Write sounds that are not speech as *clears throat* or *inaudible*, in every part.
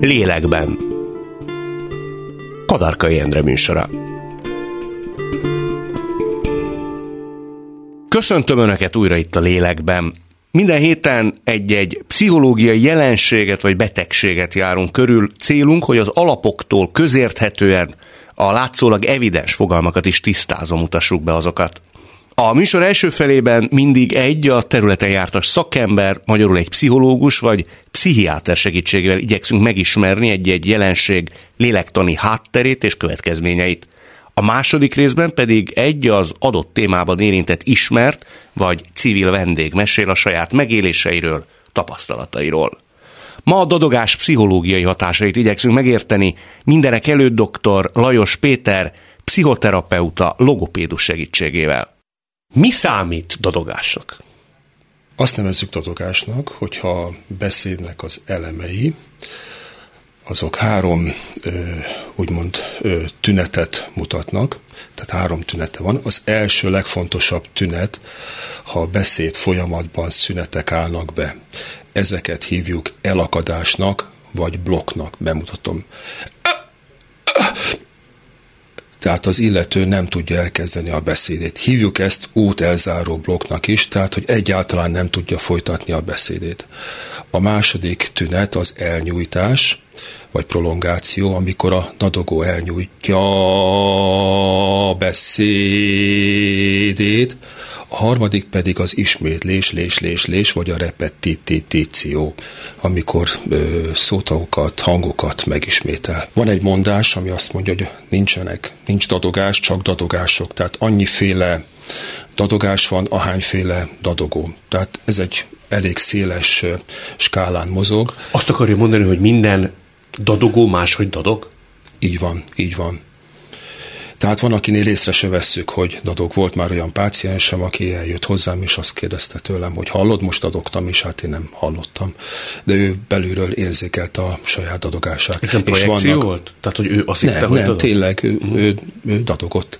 Lélekben. Kadarkai Endre műsora. Köszöntöm Önöket újra itt a Lélekben. Minden héten egy-egy pszichológiai jelenséget vagy betegséget járunk körül. Célunk, hogy az alapoktól közérthetően a látszólag evidens fogalmakat is tisztázom, mutassuk be azokat. A műsor első felében mindig egy a területen jártas szakember, magyarul egy pszichológus vagy pszichiáter segítségével igyekszünk megismerni egy-egy jelenség lélektani hátterét és következményeit. A második részben pedig egy az adott témában érintett ismert vagy civil vendég mesél a saját megéléseiről, tapasztalatairól. Ma a dadogás pszichológiai hatásait igyekszünk megérteni mindenek előtt dr. Lajos Péter, pszichoterapeuta, logopédus segítségével. Mi számít dadogásnak? Azt nevezzük dadogásnak, hogyha beszédnek az elemei, azok három úgymond tünetet mutatnak, tehát három tünete van. Az első legfontosabb tünet, ha a beszéd folyamatban szünetek állnak be. Ezeket hívjuk elakadásnak, vagy blokknak. Bemutatom tehát az illető nem tudja elkezdeni a beszédét. Hívjuk ezt út elzáró blokknak is, tehát hogy egyáltalán nem tudja folytatni a beszédét. A második tünet az elnyújtás, vagy prolongáció, amikor a nadogó elnyújtja a beszédét, a harmadik pedig az ismétlés, lés, lés, lés, vagy a repetitíció, amikor ö, szótagokat, hangokat megismétel. Van egy mondás, ami azt mondja, hogy nincsenek, nincs dadogás, csak dadogások. Tehát annyiféle dadogás van, ahányféle dadogó. Tehát ez egy elég széles skálán mozog. Azt akarja mondani, hogy minden dadogó máshogy dadog? Így van, így van. Tehát van, akinél észre se vesszük, hogy dadog. Volt már olyan páciensem, aki eljött hozzám, és azt kérdezte tőlem, hogy hallod, most dadogtam, és hát én nem hallottam. De ő belülről érzékelte a saját dadogását. Ez nem és vannak... volt? Tehát, hogy ő azt hitte, nem, hogy nem, dadog? tényleg, ő, uh-huh. ő, ő dadogott.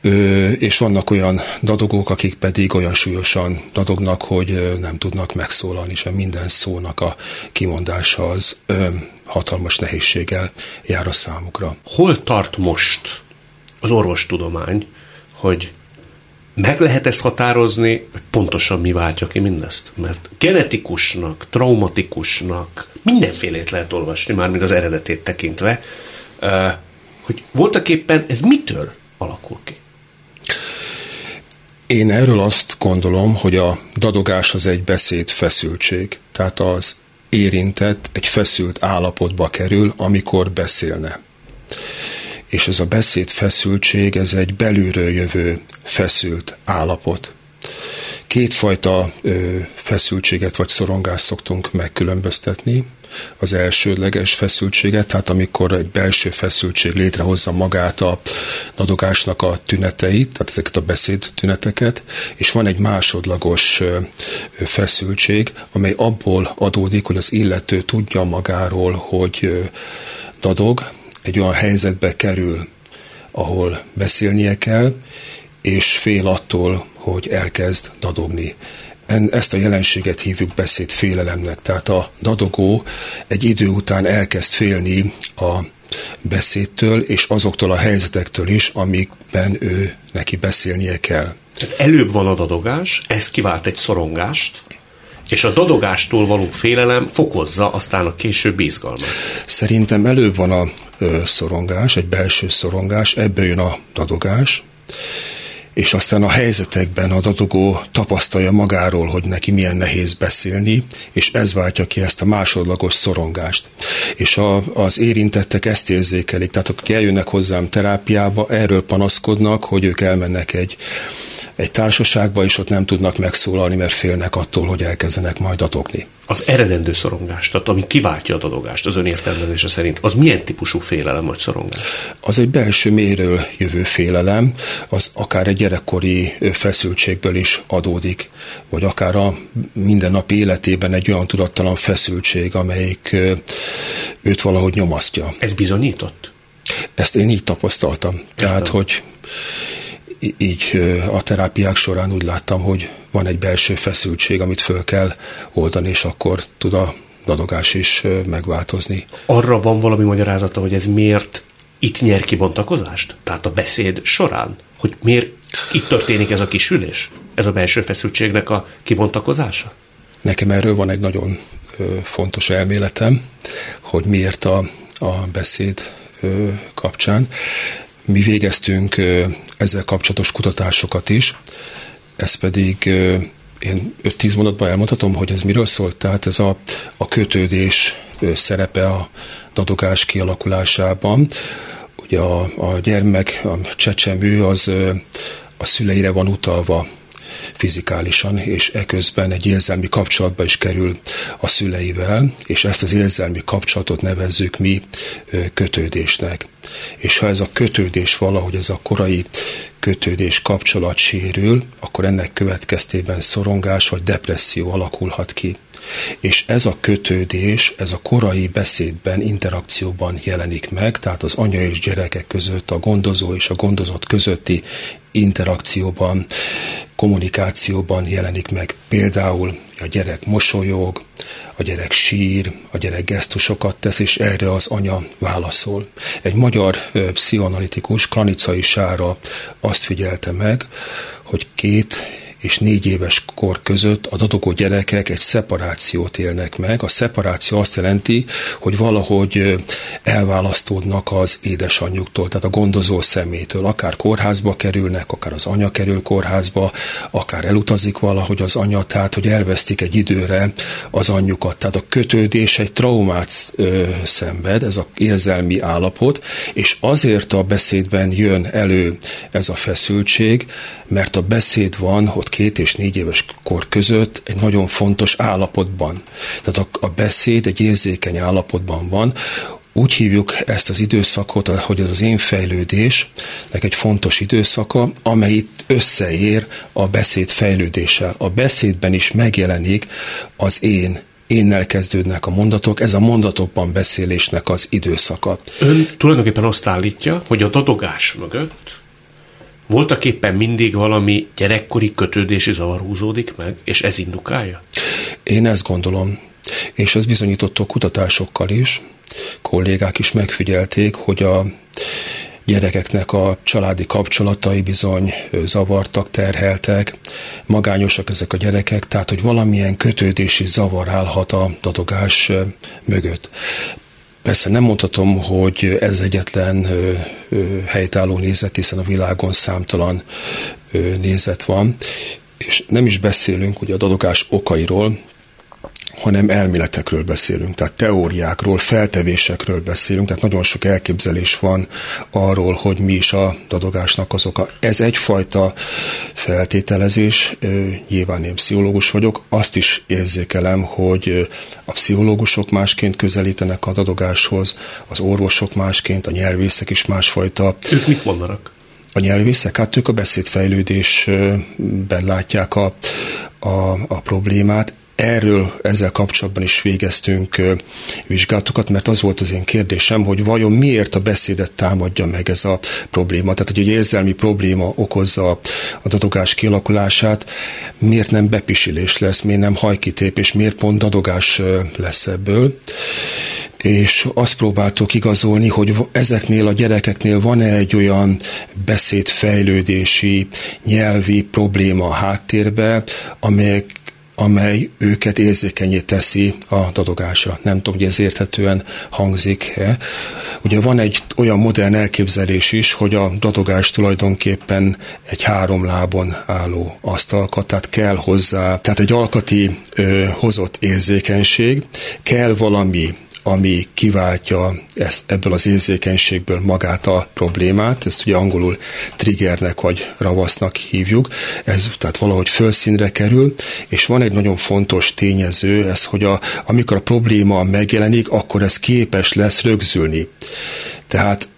Ö, és vannak olyan dadogók, akik pedig olyan súlyosan dadognak, hogy nem tudnak megszólalni, és minden szónak a kimondása az ö, hatalmas nehézséggel jár a számukra. Hol tart most az orvostudomány, hogy meg lehet ezt határozni, hogy pontosan mi váltja ki mindezt? Mert genetikusnak, traumatikusnak, mindenfélét lehet olvasni, már még az eredetét tekintve, hogy voltak éppen ez mitől alakul ki? Én erről azt gondolom, hogy a dadogás az egy beszéd feszültség. Tehát az érintett egy feszült állapotba kerül, amikor beszélne és ez a beszéd feszültség, ez egy belülről jövő feszült állapot. Kétfajta feszültséget vagy szorongást szoktunk megkülönböztetni. Az elsődleges feszültséget, tehát amikor egy belső feszültség létrehozza magát a nadogásnak a tüneteit, tehát ezeket a beszéd tüneteket, és van egy másodlagos feszültség, amely abból adódik, hogy az illető tudja magáról, hogy dadog, egy olyan helyzetbe kerül, ahol beszélnie kell, és fél attól, hogy elkezd dadogni. Ezt a jelenséget hívjuk beszédfélelemnek. Tehát a dadogó egy idő után elkezd félni a beszédtől, és azoktól a helyzetektől is, amikben ő neki beszélnie kell. Tehát előbb van a dadogás, ez kivált egy szorongást, és a dadogástól való félelem fokozza aztán a későbbi izgalmat. Szerintem előbb van a ö, szorongás, egy belső szorongás, ebből jön a dadogás, és aztán a helyzetekben a dadogó tapasztalja magáról, hogy neki milyen nehéz beszélni, és ez váltja ki ezt a másodlagos szorongást. És a, az érintettek ezt érzékelik, tehát akik eljönnek hozzám terápiába, erről panaszkodnak, hogy ők elmennek egy egy társaságba, és ott nem tudnak megszólalni, mert félnek attól, hogy elkezdenek majd adogni. Az eredendő szorongás, tehát ami kiváltja a dadogást az ön értelmezése szerint, az milyen típusú félelem vagy szorongás? Az egy belső méről jövő félelem, az akár egy gyerekkori feszültségből is adódik, vagy akár a mindennapi életében egy olyan tudattalan feszültség, amelyik őt valahogy nyomasztja. Ez bizonyított? Ezt én így tapasztaltam. Értem. Tehát, hogy így a terápiák során úgy láttam, hogy van egy belső feszültség, amit föl kell oldani, és akkor tud a dadogás is megváltozni. Arra van valami magyarázata, hogy ez miért itt nyer kibontakozást? Tehát a beszéd során? Hogy miért itt történik ez a kisülés? Ez a belső feszültségnek a kibontakozása? Nekem erről van egy nagyon fontos elméletem, hogy miért a, a beszéd kapcsán. Mi végeztünk ezzel kapcsolatos kutatásokat is, ez pedig én 5-10 mondatban elmondhatom, hogy ez miről szólt. Tehát ez a, a kötődés szerepe a dadogás kialakulásában. Ugye a, a gyermek, a csecsemő az a szüleire van utalva fizikálisan, és eközben egy érzelmi kapcsolatba is kerül a szüleivel, és ezt az érzelmi kapcsolatot nevezzük mi kötődésnek. És ha ez a kötődés valahogy, ez a korai kötődés kapcsolat sérül, akkor ennek következtében szorongás vagy depresszió alakulhat ki. És ez a kötődés, ez a korai beszédben, interakcióban jelenik meg, tehát az anya és gyerekek között, a gondozó és a gondozott közötti interakcióban, kommunikációban jelenik meg. Például a gyerek mosolyog, a gyerek sír, a gyerek gesztusokat tesz, és erre az anya válaszol. Egy magyar pszichoanalitikus, Kranicai Sára azt figyelte meg, hogy két és négy éves kor között a dadogó gyerekek egy szeparációt élnek meg. A szeparáció azt jelenti, hogy valahogy elválasztódnak az édesanyjuktól, tehát a gondozó szemétől. Akár kórházba kerülnek, akár az anya kerül kórházba, akár elutazik valahogy az anya, tehát hogy elvesztik egy időre az anyjukat. Tehát a kötődés egy traumát ö, szenved, ez az érzelmi állapot, és azért a beszédben jön elő ez a feszültség, mert a beszéd van, hogy két és négy éves kor között egy nagyon fontos állapotban. Tehát a, a beszéd egy érzékeny állapotban van, úgy hívjuk ezt az időszakot, hogy ez az én fejlődésnek egy fontos időszaka, amely itt összeér a beszéd fejlődéssel. A beszédben is megjelenik az én énnel kezdődnek a mondatok, ez a mondatokban beszélésnek az időszaka. Ön tulajdonképpen azt állítja, hogy a dadogás mögött voltak éppen mindig valami gyerekkori kötődési zavar húzódik meg, és ez indukálja? Én ezt gondolom, és ez bizonyított kutatásokkal is. Kollégák is megfigyelték, hogy a gyerekeknek a családi kapcsolatai bizony zavartak, terheltek, magányosak ezek a gyerekek, tehát hogy valamilyen kötődési zavar állhat a dadogás mögött. Persze nem mondhatom, hogy ez egyetlen helytálló nézet, hiszen a világon számtalan nézet van, és nem is beszélünk ugye a dadogás okairól, hanem elméletekről beszélünk, tehát teóriákról, feltevésekről beszélünk, tehát nagyon sok elképzelés van arról, hogy mi is a dadogásnak az oka. Ez egyfajta feltételezés, nyilván én pszichológus vagyok, azt is érzékelem, hogy a pszichológusok másként közelítenek a dadogáshoz, az orvosok másként, a nyelvészek is másfajta. Ők mit mondanak? a nyelvészek, hát ők a beszédfejlődésben látják a, a, a problémát. Erről ezzel kapcsolatban is végeztünk vizsgálatokat, mert az volt az én kérdésem, hogy vajon miért a beszédet támadja meg ez a probléma. Tehát, hogy egy érzelmi probléma okozza a dadogás kialakulását, miért nem bepisilés lesz, miért nem hajkitépés, miért pont dadogás lesz ebből. És azt próbáltuk igazolni, hogy ezeknél a gyerekeknél van-e egy olyan beszédfejlődési, nyelvi probléma a háttérbe, amelyek amely őket érzékenyé teszi a dadogásra. Nem tudom, hogy ez érthetően hangzik-e. Ugye van egy olyan modern elképzelés is, hogy a dadogás tulajdonképpen egy három lábon álló asztalka, tehát kell hozzá, tehát egy alkati ö, hozott érzékenység, kell valami ami kiváltja ezt, ebből az érzékenységből magát a problémát, ezt ugye angolul triggernek vagy ravasznak hívjuk, ez tehát valahogy fölszínre kerül, és van egy nagyon fontos tényező, ez, hogy a, amikor a probléma megjelenik, akkor ez képes lesz rögzülni. Tehát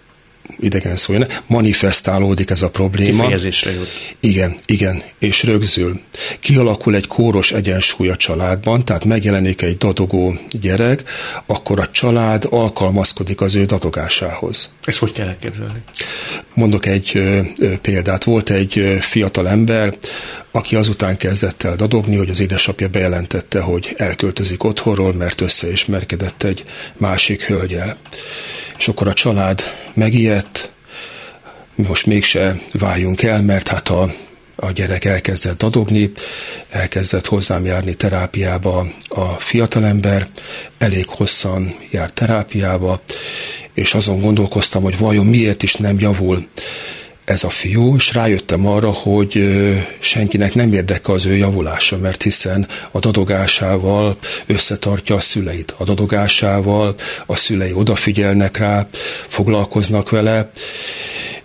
idegen szó jön, manifestálódik ez a probléma. Kifejezésre jut. Igen, igen, és rögzül. Kialakul egy kóros egyensúly a családban, tehát megjelenik egy dadogó gyerek, akkor a család alkalmazkodik az ő dadogásához. Ezt hogy kell elképzelni? Mondok egy példát. Volt egy fiatal ember, aki azután kezdett el dadogni, hogy az édesapja bejelentette, hogy elköltözik otthonról, mert összeismerkedett egy másik hölgyel. És akkor a család megijedt, most mégse váljunk el, mert hát a a gyerek elkezdett dadogni, elkezdett hozzám járni terápiába a fiatalember, elég hosszan jár terápiába, és azon gondolkoztam, hogy vajon miért is nem javul ez a fiú, és rájöttem arra, hogy senkinek nem érdeke az ő javulása, mert hiszen a dadogásával összetartja a szüleit. A dadogásával a szülei odafigyelnek rá, foglalkoznak vele,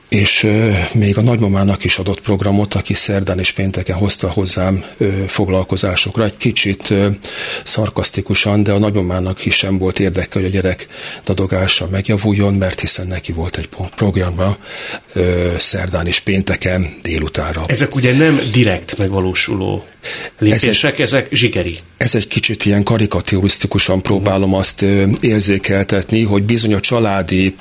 és még a nagymamának is adott programot, aki szerdán és pénteken hozta hozzám foglalkozásokra. Egy kicsit szarkasztikusan, de a nagymamának is sem volt érdeke, hogy a gyerek dadogása megjavuljon, mert hiszen neki volt egy programra szerdán és pénteken délutára. Ezek ugye nem direkt megvalósuló lépések, ezek, ezek zsikeri. Ez egy kicsit ilyen karikaturisztikusan próbálom azt érzékeltetni, hogy bizony a családi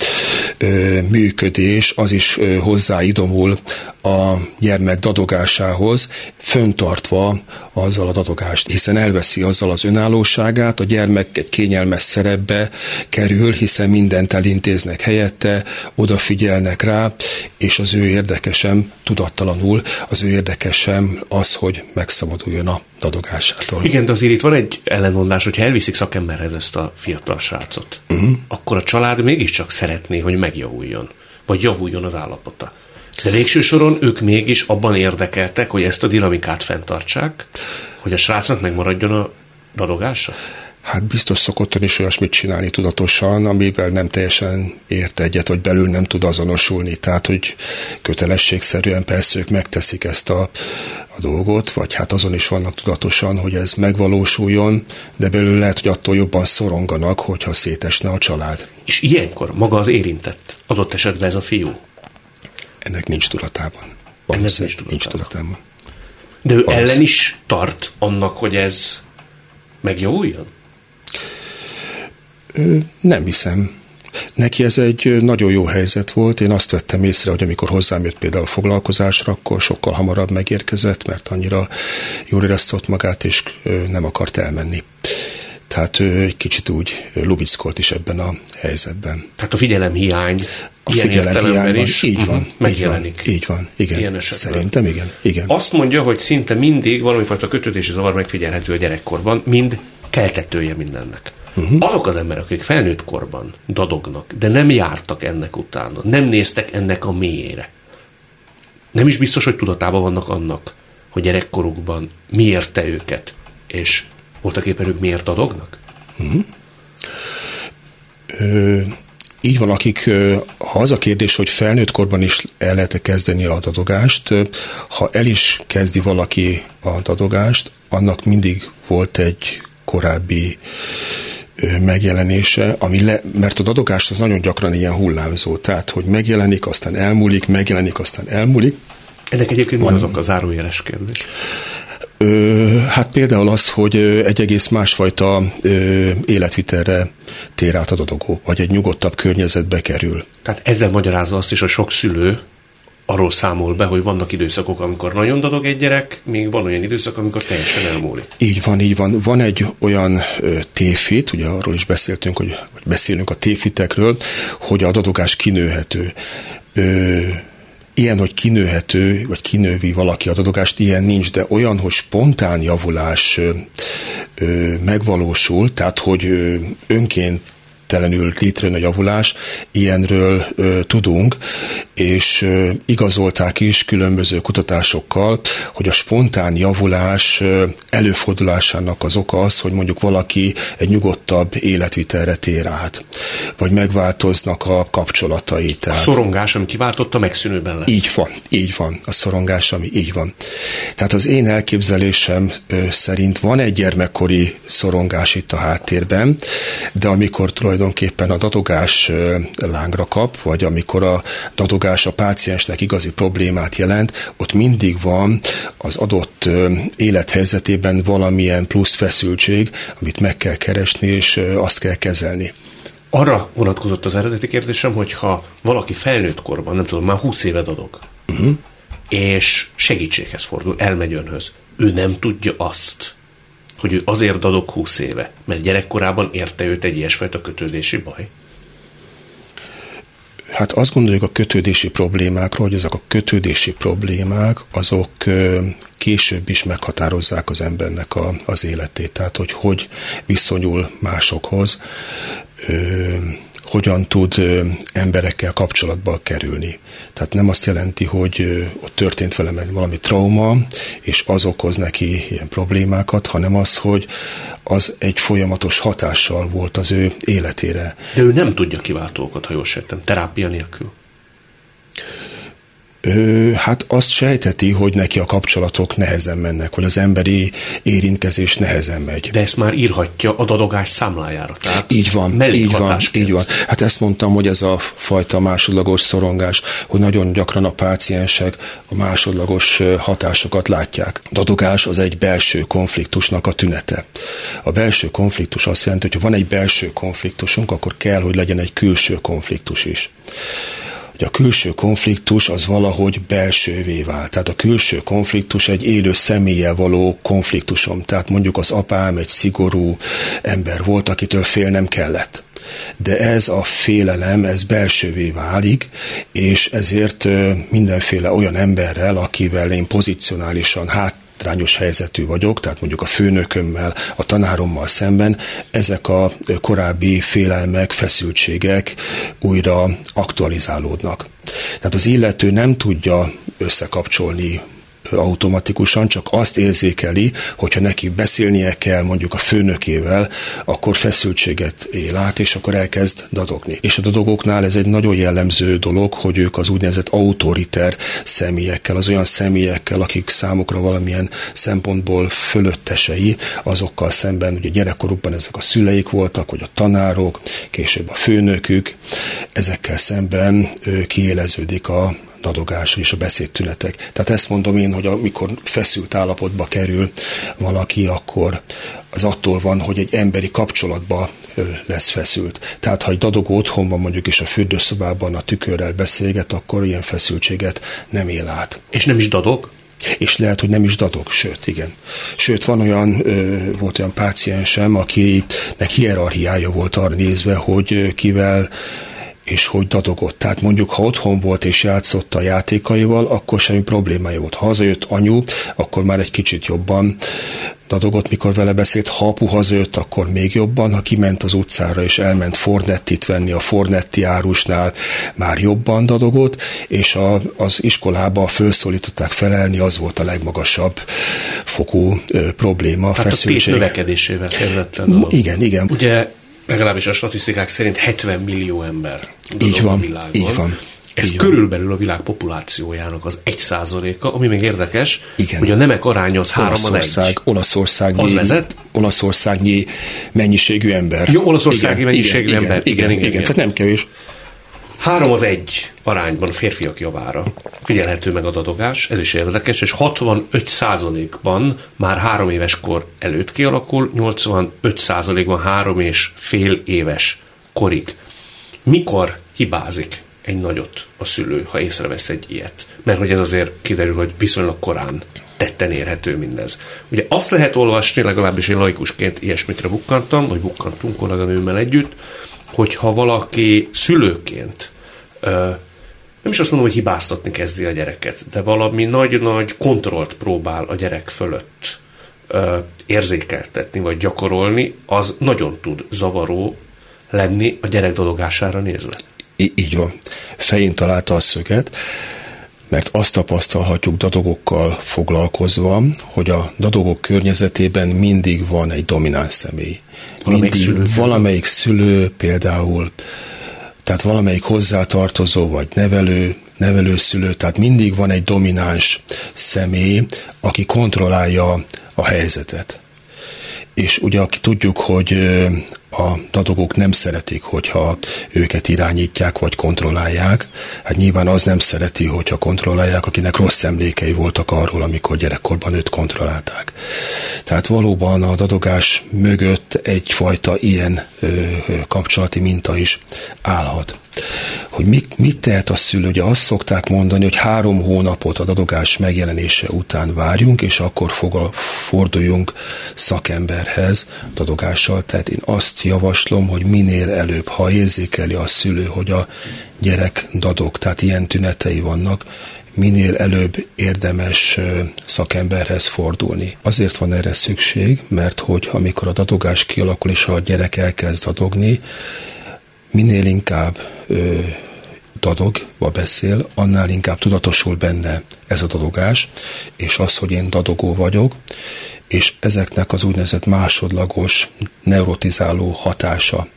működés az is hozzáidomul a gyermek dadogásához, föntartva azzal a dadogást, hiszen elveszi azzal az önállóságát, a gyermek egy kényelmes szerepbe kerül, hiszen mindent elintéznek helyette, odafigyelnek rá, és az ő érdekesem tudattalanul, az ő érdekesem az, hogy megszabaduljon a dadogásától. Igen, de azért itt van egy ellenmondás, hogyha elviszik szakemberhez ezt a fiatal srácot, uh-huh. akkor a család mégiscsak szeretné, hogy megjavuljon, vagy javuljon az állapota. De végső soron ők mégis abban érdekeltek, hogy ezt a dinamikát fenntartsák, hogy a srácnak megmaradjon a dadogása? Hát biztos szokott is olyasmit csinálni tudatosan, amivel nem teljesen ért egyet, vagy belül nem tud azonosulni. Tehát, hogy kötelességszerűen persze ők megteszik ezt a, a dolgot, vagy hát azon is vannak tudatosan, hogy ez megvalósuljon, de belül lehet, hogy attól jobban szoronganak, hogyha szétesne a család. És ilyenkor maga az érintett, adott esetben ez a fiú? Ennek nincs tudatában. Ennek nincs tudatában. Nincs tudatában. De ő Az. ellen is tart annak, hogy ez megjavuljon? Nem hiszem. Neki ez egy nagyon jó helyzet volt. Én azt vettem észre, hogy amikor hozzám jött például a foglalkozásra, akkor sokkal hamarabb megérkezett, mert annyira jól érezte ott magát, és nem akart elmenni. Tehát ő egy kicsit úgy lubickolt is ebben a helyzetben. Tehát a figyelem hiány a figyelem hiányban is így van, megjelenik. Így van, igen. Ilyen Szerintem igen, igen. Azt mondja, hogy szinte mindig valamifajta kötődési zavar megfigyelhető a gyerekkorban, mind keltetője mindennek. Uh-huh. Azok az emberek, akik felnőtt korban dadognak, de nem jártak ennek utána, nem néztek ennek a mélyére. Nem is biztos, hogy tudatában vannak annak, hogy gyerekkorukban miért te őket, és voltak éppen ők miért dadognak? Uh-huh. Ö, így van, akik, ha az a kérdés, hogy felnőtt korban is el lehet kezdeni a dadogást, ha el is kezdi valaki a dadogást, annak mindig volt egy korábbi megjelenése, ami le, mert a dadogás az nagyon gyakran ilyen hullámzó, tehát hogy megjelenik, aztán elmúlik, megjelenik, aztán elmúlik. Ennek egyébként van azok a zárójeles kérdés? Ö, hát például az, hogy egy egész másfajta ö, életvitelre tér át a dadogó, vagy egy nyugodtabb környezetbe kerül. Tehát ezzel magyarázza azt is, hogy sok szülő arról számol be, hogy vannak időszakok, amikor nagyon dadog egy gyerek, még van olyan időszak, amikor teljesen elmúlik. Így van, így van. Van egy olyan téfit, ugye arról is beszéltünk, hogy, hogy beszélünk a téfitekről, hogy a dadogás kinőhető. Ö, ilyen, hogy kinőhető, vagy kinővi valaki a dadogást, ilyen nincs, de olyan, hogy spontán javulás ö, megvalósul, tehát hogy önként telenül létrejön a javulás, ilyenről ö, tudunk, és ö, igazolták is különböző kutatásokkal, hogy a spontán javulás ö, előfordulásának az oka az, hogy mondjuk valaki egy nyugodtabb életvitelre tér át, vagy megváltoznak a kapcsolatai. Tehát... A szorongás, ami kiváltotta, megszűnőben lesz. Így van, így van, a szorongás, ami így van. Tehát az én elképzelésem ö, szerint van egy gyermekkori szorongás itt a háttérben, de amikor tulajdonképpen tulajdonképpen a dadogás lángra kap, vagy amikor a dadogás a páciensnek igazi problémát jelent, ott mindig van az adott élethelyzetében valamilyen plusz feszültség, amit meg kell keresni, és azt kell kezelni. Arra vonatkozott az eredeti kérdésem, hogy ha valaki felnőtt korban, nem tudom, már 20 éve dadog, uh-huh. és segítséghez fordul, elmegy önhöz. Ő nem tudja azt, hogy ő azért dadok húsz éve, mert gyerekkorában érte őt egy ilyesfajta kötődési baj. Hát azt gondoljuk a kötődési problémákról, hogy ezek a kötődési problémák, azok később is meghatározzák az embernek a, az életét. Tehát, hogy hogy viszonyul másokhoz, hogyan tud emberekkel kapcsolatba kerülni. Tehát nem azt jelenti, hogy ott történt vele meg valami trauma, és az okoz neki ilyen problémákat, hanem az, hogy az egy folyamatos hatással volt az ő életére. De ő nem tudja kiváltókat, ha jól sejtem, terápia nélkül. Ö, hát azt sejteti, hogy neki a kapcsolatok nehezen mennek, hogy az emberi érintkezés nehezen megy. De ezt már írhatja a dadogás számlájára. Tehát így van, így van, így van. Hát ezt mondtam, hogy ez a fajta másodlagos szorongás, hogy nagyon gyakran a páciensek a másodlagos hatásokat látják. Dadogás az egy belső konfliktusnak a tünete. A belső konfliktus azt jelenti, hogy ha van egy belső konfliktusunk, akkor kell, hogy legyen egy külső konfliktus is hogy a külső konfliktus az valahogy belsővé vált. Tehát a külső konfliktus egy élő személlyel való konfliktusom. Tehát mondjuk az apám egy szigorú ember volt, akitől félnem kellett de ez a félelem, ez belsővé válik, és ezért mindenféle olyan emberrel, akivel én pozicionálisan hát hátrányos helyzetű vagyok, tehát mondjuk a főnökömmel, a tanárommal szemben, ezek a korábbi félelmek, feszültségek újra aktualizálódnak. Tehát az illető nem tudja összekapcsolni automatikusan, csak azt érzékeli, hogyha neki beszélnie kell mondjuk a főnökével, akkor feszültséget él át, és akkor elkezd dadogni. És a dadogoknál ez egy nagyon jellemző dolog, hogy ők az úgynevezett autoriter személyekkel, az olyan személyekkel, akik számukra valamilyen szempontból fölöttesei, azokkal szemben, ugye gyerekkorukban ezek a szüleik voltak, vagy a tanárok, később a főnökük, ezekkel szemben kiéleződik a dadogás és a beszédtünetek. Tehát ezt mondom én, hogy amikor feszült állapotba kerül valaki, akkor az attól van, hogy egy emberi kapcsolatba lesz feszült. Tehát ha egy dadogó otthon van mondjuk és a fürdőszobában a tükörrel beszélget, akkor ilyen feszültséget nem él át. És nem is dadog? és lehet, hogy nem is dadog, sőt, igen. Sőt, van olyan, volt olyan páciensem, akinek hierarchiája volt arra nézve, hogy kivel és hogy dadogott. Tehát mondjuk, ha otthon volt és játszott a játékaival, akkor semmi problémája volt. Ha hazajött anyu, akkor már egy kicsit jobban dadogott, mikor vele beszélt. Ha apu hazajött, akkor még jobban. Ha kiment az utcára és elment Fornettit venni a Fornetti árusnál, már jobban dadogott, és a, az iskolába felszólították felelni, az volt a legmagasabb fokú ö, probléma. Hát feszültség. a növekedésével kezdett el. Igen, igen. Ugye legalábbis a statisztikák szerint 70 millió ember így van, világon. Így van. Ez így körülbelül a világ populációjának az egy százaléka, ami még érdekes, Igen. hogy a nemek aránya az három Olaszország, egy. Olaszországnyi, az vezet? Olaszországnyi mennyiségű ember. Jó, Olaszországi igen, mennyiségű igen, ember. Igen, igen, igen, igen, igen, tehát nem kevés. Három az egy arányban a férfiak javára figyelhető meg a dadogás, ez is érdekes, és 65 százalékban már három éves kor előtt kialakul, 85 százalékban három és fél éves korig. Mikor hibázik egy nagyot a szülő, ha észrevesz egy ilyet? Mert hogy ez azért kiderül, hogy viszonylag korán tetten érhető mindez. Ugye azt lehet olvasni, legalábbis én laikusként ilyesmikre bukkantam, vagy bukkantunk kolléganőmmel együtt, hogyha valaki szülőként nem is azt mondom, hogy hibáztatni kezdi a gyereket, de valami nagy-nagy kontrollt próbál a gyerek fölött érzékeltetni vagy gyakorolni, az nagyon tud zavaró lenni a gyerek dologására nézve. I- így van. Fején találta a szöget, mert azt tapasztalhatjuk dadogokkal foglalkozva, hogy a dadogok környezetében mindig van egy domináns személy. Valamelyik mindig szülő, valamelyik szülő például tehát valamelyik hozzátartozó vagy nevelő, nevelőszülő, tehát mindig van egy domináns személy, aki kontrollálja a helyzetet. És ugye aki tudjuk, hogy a dadogók nem szeretik, hogyha őket irányítják vagy kontrollálják. Hát nyilván az nem szereti, hogyha kontrollálják, akinek rossz emlékei voltak arról, amikor gyerekkorban őt kontrollálták. Tehát valóban a dadogás mögött egyfajta ilyen ö, kapcsolati minta is állhat hogy mit, mit tehet a szülő. Ugye azt szokták mondani, hogy három hónapot a dadogás megjelenése után várjunk, és akkor fog, forduljunk szakemberhez dadogással. Tehát én azt javaslom, hogy minél előbb, ha érzékeli a szülő, hogy a gyerek dadog, tehát ilyen tünetei vannak, minél előbb érdemes szakemberhez fordulni. Azért van erre szükség, mert hogy amikor a dadogás kialakul és a gyerek elkezd dadogni, minél inkább dadogva beszél, annál inkább tudatosul benne ez a dadogás, és az, hogy én dadogó vagyok, és ezeknek az úgynevezett másodlagos neurotizáló hatása.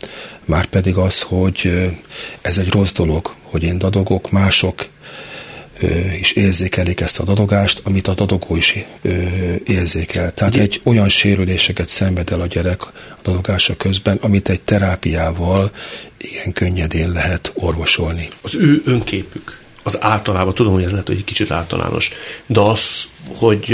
Már pedig az, hogy ez egy rossz dolog, hogy én dadogok, mások is érzékelik ezt a dadogást, amit a dadogó is érzékel. Tehát Ugye? egy olyan sérüléseket szenved el a gyerek a dadogása közben, amit egy terápiával igen könnyedén lehet orvosolni. Az ő önképük, az általában, tudom, hogy ez lehet, hogy egy kicsit általános, de az, hogy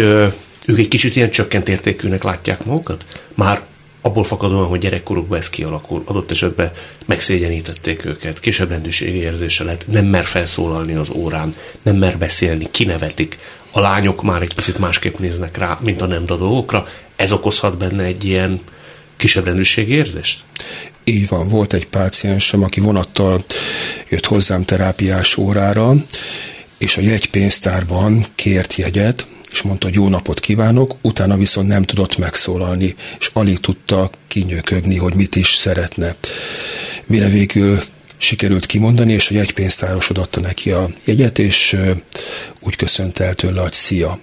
ők egy kicsit ilyen csökkent értékűnek látják magukat, már abból fakadóan, hogy gyerekkorukban ez kialakul, adott esetben megszégyenítették őket, kisebb rendűségi érzése lett, nem mer felszólalni az órán, nem mer beszélni, kinevetik, a lányok már egy picit másképp néznek rá, mint a nem dadókra, ez okozhat benne egy ilyen kisebb rendűségi érzést? Így van, volt egy páciensem, aki vonattal jött hozzám terápiás órára, és a jegypénztárban kért jegyet, és mondta, hogy jó napot kívánok, utána viszont nem tudott megszólalni, és alig tudta kinyökögni, hogy mit is szeretne. Mire végül sikerült kimondani, és a jegypénztáros adta neki a jegyet, és úgy köszönt el tőle, hogy szia.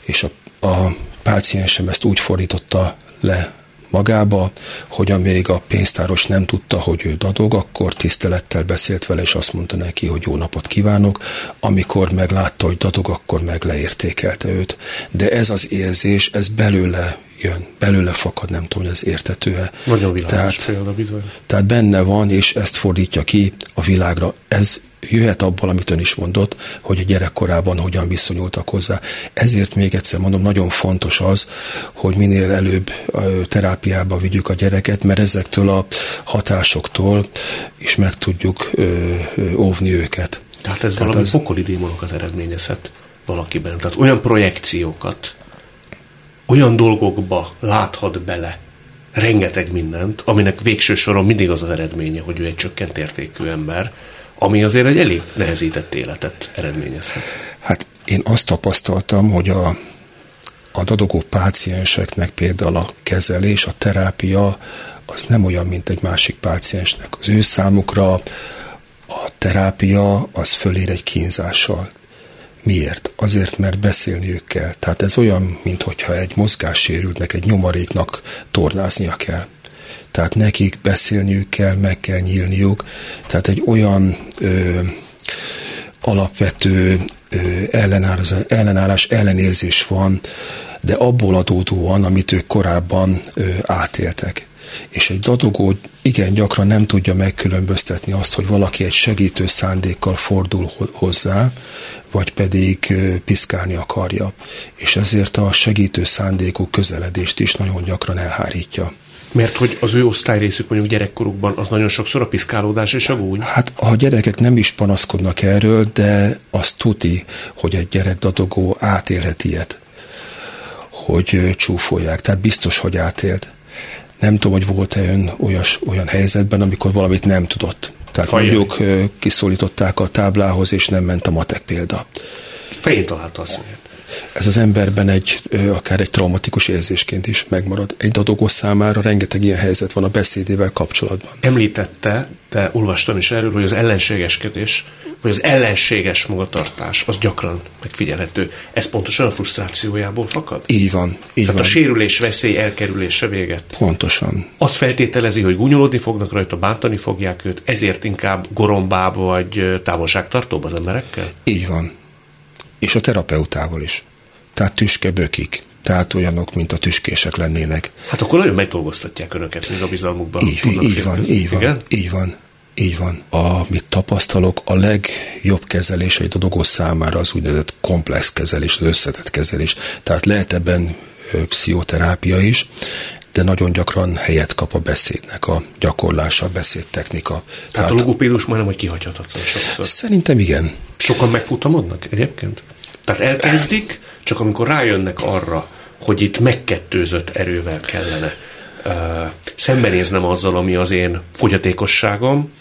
És a, a páciensem ezt úgy fordította le magába, hogy amíg a pénztáros nem tudta, hogy ő dadog, akkor tisztelettel beszélt vele, és azt mondta neki, hogy jó napot kívánok. Amikor meglátta, hogy dadog, akkor meg leértékelte őt. De ez az érzés, ez belőle jön, belőle fakad, nem tudom, hogy ez értető-e. Nagyon világos tehát, példa bizony. Tehát benne van, és ezt fordítja ki a világra. Ez jöhet abból, amit ön is mondott, hogy a gyerekkorában hogyan viszonyultak hozzá. Ezért még egyszer mondom, nagyon fontos az, hogy minél előbb terápiába vigyük a gyereket, mert ezektől a hatásoktól is meg tudjuk óvni őket. Tehát ez Tehát valami az... pokoli démonokat eredményezhet valakiben. Tehát olyan projekciókat, olyan dolgokba láthat bele, rengeteg mindent, aminek végső soron mindig az az eredménye, hogy ő egy csökkent értékű ember, ami azért egy elég nehezített életet eredményezhet. Hát én azt tapasztaltam, hogy a, a dadogó pácienseknek például a kezelés, a terápia az nem olyan, mint egy másik páciensnek. Az ő számukra a terápia az fölér egy kínzással. Miért? Azért, mert beszélniük kell. Tehát ez olyan, mintha egy mozgássérültnek, egy nyomaréknak tornáznia kell tehát nekik beszélniük kell, meg kell nyílniuk, tehát egy olyan ö, alapvető ö, ellenállás, ellenállás, ellenérzés van, de abból adódóan, amit ők korábban ö, átéltek. És egy dadogó igen gyakran nem tudja megkülönböztetni azt, hogy valaki egy segítő szándékkal fordul hozzá, vagy pedig piszkálni akarja. És ezért a segítő szándékú közeledést is nagyon gyakran elhárítja. Mert hogy az ő osztályrészük mondjuk gyerekkorukban az nagyon sokszor a piszkálódás és a gúny. Hát a gyerekek nem is panaszkodnak erről, de azt tuti, hogy egy gyerek dadogó átélhet ilyet, hogy csúfolják. Tehát biztos, hogy átélt. Nem tudom, hogy volt-e ön olyas, olyan helyzetben, amikor valamit nem tudott. Tehát Hajjaj. mondjuk kiszólították a táblához, és nem ment a matek példa. Fején találta a szöget ez az emberben egy, akár egy traumatikus érzésként is megmarad. Egy dadogó számára rengeteg ilyen helyzet van a beszédével kapcsolatban. Említette, de olvastam is erről, hogy az ellenségeskedés, vagy az ellenséges magatartás, az gyakran megfigyelhető. Ez pontosan a frusztrációjából fakad? Így van. Így Tehát van. a sérülés veszély elkerülése véget. Pontosan. Azt feltételezi, hogy gúnyolódni fognak rajta, bántani fogják őt, ezért inkább gorombába vagy távolságtartóba az emberekkel? Így van és a terapeutával is. Tehát tüske bökik. tehát olyanok, mint a tüskések lennének. Hát akkor nagyon megdolgoztatják önöket, még a bizalmukban. Így, így van, így van, így van. Így van. Amit tapasztalok, a legjobb kezelés egy dolgos számára az úgynevezett komplex kezelés, az összetett kezelés. Tehát lehet ebben pszichoterápia is, de nagyon gyakran helyet kap a beszédnek, a gyakorlása, a beszédtechnika. Tehát, Tehát a logopédus majdnem, hogy kihagyhatatlan sokszor. Szerintem igen. Sokan megfutamodnak egyébként? Tehát elkezdik, csak amikor rájönnek arra, hogy itt megkettőzött erővel kellene uh, szembenéznem azzal, ami az én fogyatékosságom,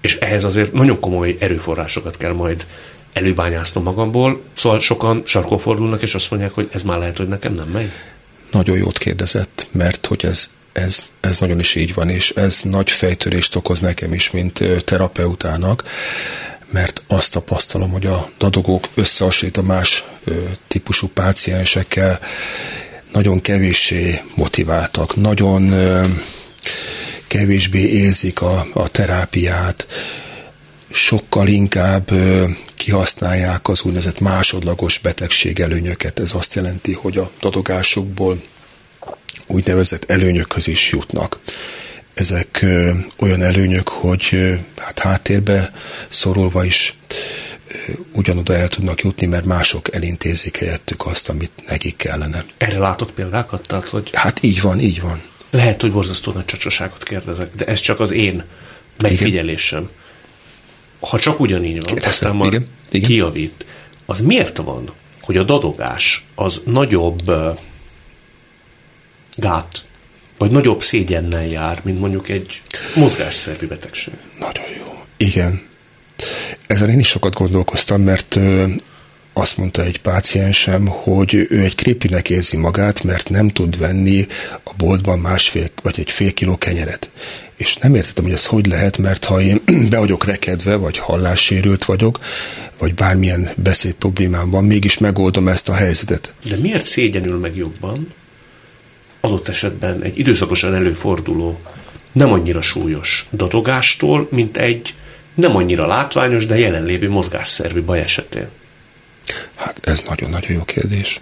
és ehhez azért nagyon komoly erőforrásokat kell majd előbányásznom magamból, szóval sokan sarkon fordulnak, és azt mondják, hogy ez már lehet, hogy nekem nem megy. Nagyon jót kérdezett, mert hogy ez, ez, ez nagyon is így van, és ez nagy fejtörést okoz nekem is, mint terapeutának, mert azt tapasztalom, hogy a dadogók összehasonlít a más típusú páciensekkel, nagyon kevéssé motiváltak, nagyon kevésbé érzik a, a terápiát, sokkal inkább kihasználják az úgynevezett másodlagos betegség előnyöket. Ez azt jelenti, hogy a dadogásukból úgynevezett előnyökhöz is jutnak. Ezek olyan előnyök, hogy hát háttérbe szorulva is ugyanoda el tudnak jutni, mert mások elintézik helyettük azt, amit nekik kellene. Erre látott példákat? Tehát, hogy... Hát így van, így van. Lehet, hogy borzasztó nagy csacsaságot kérdezek, de ez csak az én megfigyelésem. Ha csak ugyanígy van, Kérdezem. aztán már igen, igen. kijavít. Az miért van, hogy a dadogás az nagyobb gát, vagy nagyobb szégyennel jár, mint mondjuk egy mozgásszervi betegség? Nagyon jó. Igen. Ezen én is sokat gondolkoztam, mert azt mondta egy páciensem, hogy ő egy krépinek érzi magát, mert nem tud venni a boltban másfél vagy egy fél kiló kenyeret. És nem értettem, hogy ez hogy lehet, mert ha én *clears throat* be vagyok rekedve, vagy hallássérült vagyok, vagy bármilyen beszéd problémám van, mégis megoldom ezt a helyzetet. De miért szégyenül meg jobban adott esetben egy időszakosan előforduló, nem annyira súlyos dadogástól, mint egy nem annyira látványos, de jelenlévő mozgásszervű baj esetén? Hát ez nagyon-nagyon jó kérdés.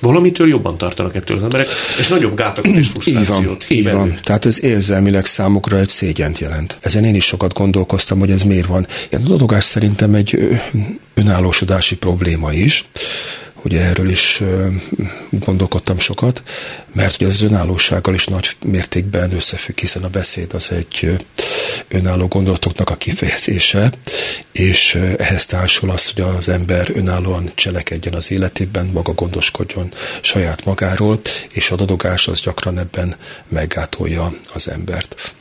Valamitől jobban tartanak ettől az emberek, és nagyobb gátakat és frusztrációt. Így van, így van. Tehát ez érzelmileg számukra egy szégyent jelent. Ezen én is sokat gondolkoztam, hogy ez miért van. Ilyen adogás szerintem egy önállósodási probléma is Ugye erről is gondolkodtam sokat, mert ugye az önállósággal is nagy mértékben összefügg, hiszen a beszéd az egy önálló gondolatoknak a kifejezése, és ehhez társul az, hogy az ember önállóan cselekedjen az életében, maga gondoskodjon saját magáról, és a dadogás az gyakran ebben meggátolja az embert.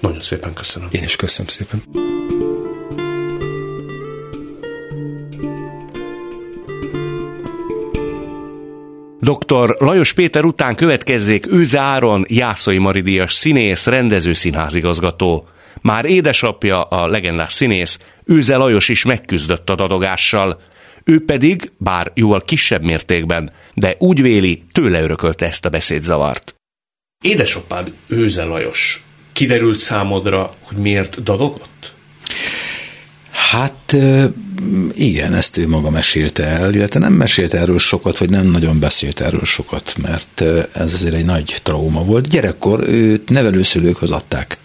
Nagyon szépen köszönöm. Én is köszönöm szépen. Dr. Lajos Péter után következzék Őze Áron, Jászai Maridias színész, rendező színházigazgató. Már édesapja, a legendás színész, Őze Lajos is megküzdött a dadogással. Ő pedig, bár jóval kisebb mértékben, de úgy véli, tőle örökölte ezt a beszédzavart. Édesapád Őze Lajos, kiderült számodra, hogy miért dadogott? Hát igen, ezt ő maga mesélte el, illetve nem mesélte erről sokat, vagy nem nagyon beszélt erről sokat, mert ez azért egy nagy trauma volt. Gyerekkor őt nevelőszülőkhöz adták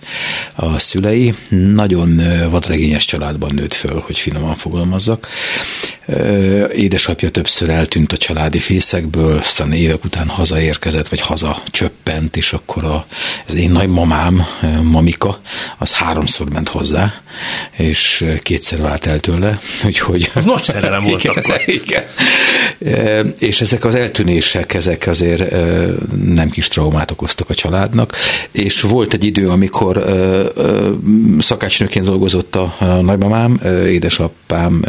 a szülei, nagyon vadregényes családban nőtt föl, hogy finoman fogalmazzak. Édesapja többször eltűnt a családi fészekből, aztán évek után hazaérkezett, vagy haza csöppent, és akkor a, az én nagymamám, Mamika, az háromszor ment hozzá, és kétszer vált el tőle, úgyhogy... Az nagy szerelem volt igen, akkor. Igen. És ezek az eltűnések, ezek azért nem kis traumát okoztak a családnak, és volt egy idő, amikor szakácsnőként dolgozott a nagymamám, édesapám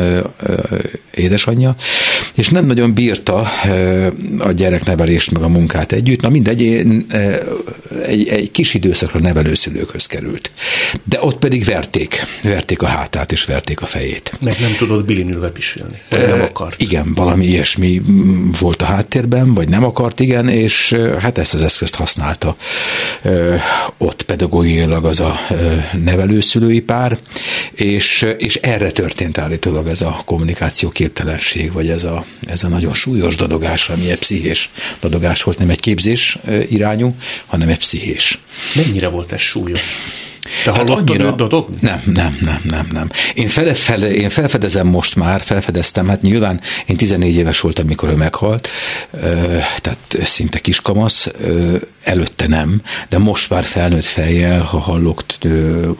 édesanyja, és nem nagyon bírta a gyereknevelést meg a munkát együtt. Na mindegy, egy, egy kis időszakra nevelőszülőkhöz került. De ott pedig verték, verték a hátát és verték a fejét. Meg nem tudott bilinülve pisilni, vagy nem akart. Igen, valami ilyesmi volt a háttérben, vagy nem akart, igen, és hát ezt az eszközt használta ott pedagógiailag az a nevelőszülői pár, és, és erre történt állítólag ez a kommunikáció képtelenség, vagy ez a, ez a nagyon súlyos dadogás, ami egy pszichés dadogás volt, nem egy képzés irányú, hanem egy pszichés. Mennyire volt ez súlyos? Te hát annyira? Nem, nem, nem, nem, nem. Én, fele, fele, én felfedezem most már, felfedeztem, hát nyilván én 14 éves voltam, mikor ő meghalt, tehát szinte kiskamasz, előtte nem, de most már felnőtt fejjel, ha hallok,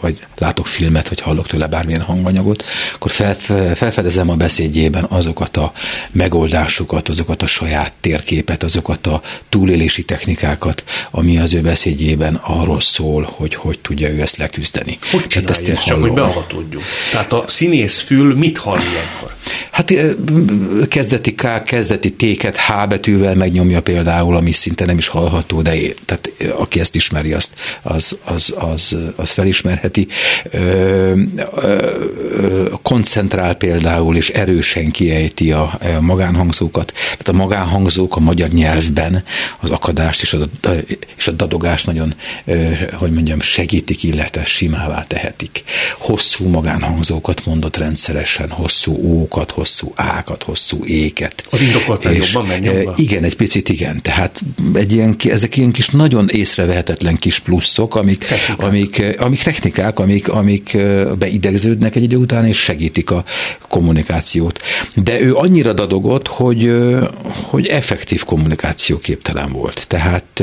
vagy látok filmet, vagy hallok tőle bármilyen hanganyagot, akkor fel, felfedezem a beszédjében azokat a megoldásokat, azokat a saját térképet, azokat a túlélési technikákat, ami az ő beszédjében arról szól, hogy hogy tudja ő ezt leküzdeni. Hogy hát ezt ezt csak, hogy beavatódjunk. Tehát a színész fül mit hall ilyenkor? Hát kezdeti K, kezdeti téket H betűvel megnyomja például, ami szinte nem is hallható, de én, tehát aki ezt ismeri, azt, az, az, az, az felismerheti. Ö, ö, koncentrál például, és erősen kiejti a, magánhangzókat. Tehát a magánhangzók a magyar nyelvben az akadást és a, és a dadogást nagyon, hogy mondjam, segítik, illetve simává tehetik. Hosszú magánhangzókat mondott rendszeresen, hosszú ókat, hosszú ákat, hosszú éket. Az indokoltán jobban megnyomva? Igen, egy picit igen. Tehát egy ilyen, ezek ilyen kis nagyon észrevehetetlen kis pluszok, amik, amik, amik technikák, amik, amik beidegződnek egy idő után, és segítik a kommunikációt. De ő annyira dadogott, hogy, hogy effektív kommunikáció képtelen volt. Tehát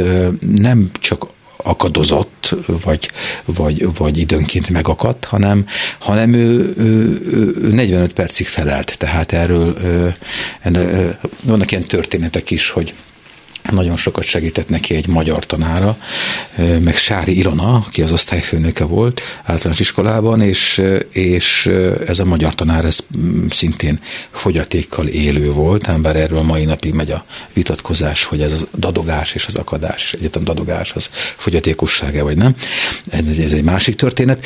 nem csak akadozott, vagy, vagy, vagy időnként megakadt, hanem, hanem ő, ő, ő 45 percig felelt. Tehát erről vannak ilyen történetek is, hogy nagyon sokat segített neki egy magyar tanára, meg Sári Ilona, aki az osztályfőnöke volt általános iskolában, és, és ez a magyar tanár ez mm, szintén fogyatékkal élő volt, ember erről mai napig megy a vitatkozás, hogy ez a dadogás és az akadás, és egyetem dadogás az fogyatékossága vagy nem. Ez, ez egy másik történet.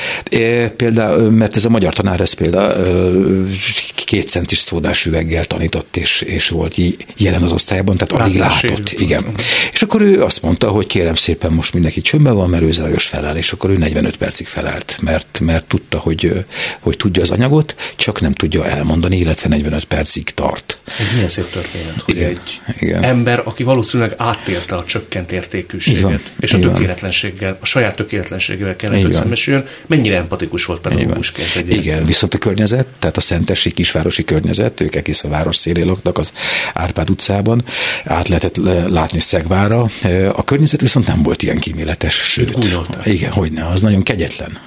Például, mert ez a magyar tanár ez például két centis szódás üveggel tanított, és, és volt jelen az osztályban, tehát alig látott igen. És akkor ő azt mondta, hogy kérem szépen most mindenki csömbbe van, mert ő zajos feláll, és akkor ő 45 percig felállt, mert, mert tudta, hogy, hogy tudja az anyagot, csak nem tudja elmondani, illetve 45 percig tart. Ez milyen szép történet, hogy igen, egy igen. ember, aki valószínűleg átélte a csökkent értékűséget, van, és a tökéletlenséggel, a saját tökéletlenségével kellett, hogy szembesüljön, mennyire empatikus volt pedagógusként. Igen, viszont a környezet, tehát a szentesi kisvárosi környezet, ők egész a város szélén laknak az Árpád utcában, át lehetett látni Szegvára. A környezet viszont nem volt ilyen kíméletes, sőt, igen, hogy ne, az nagyon kegyetlen.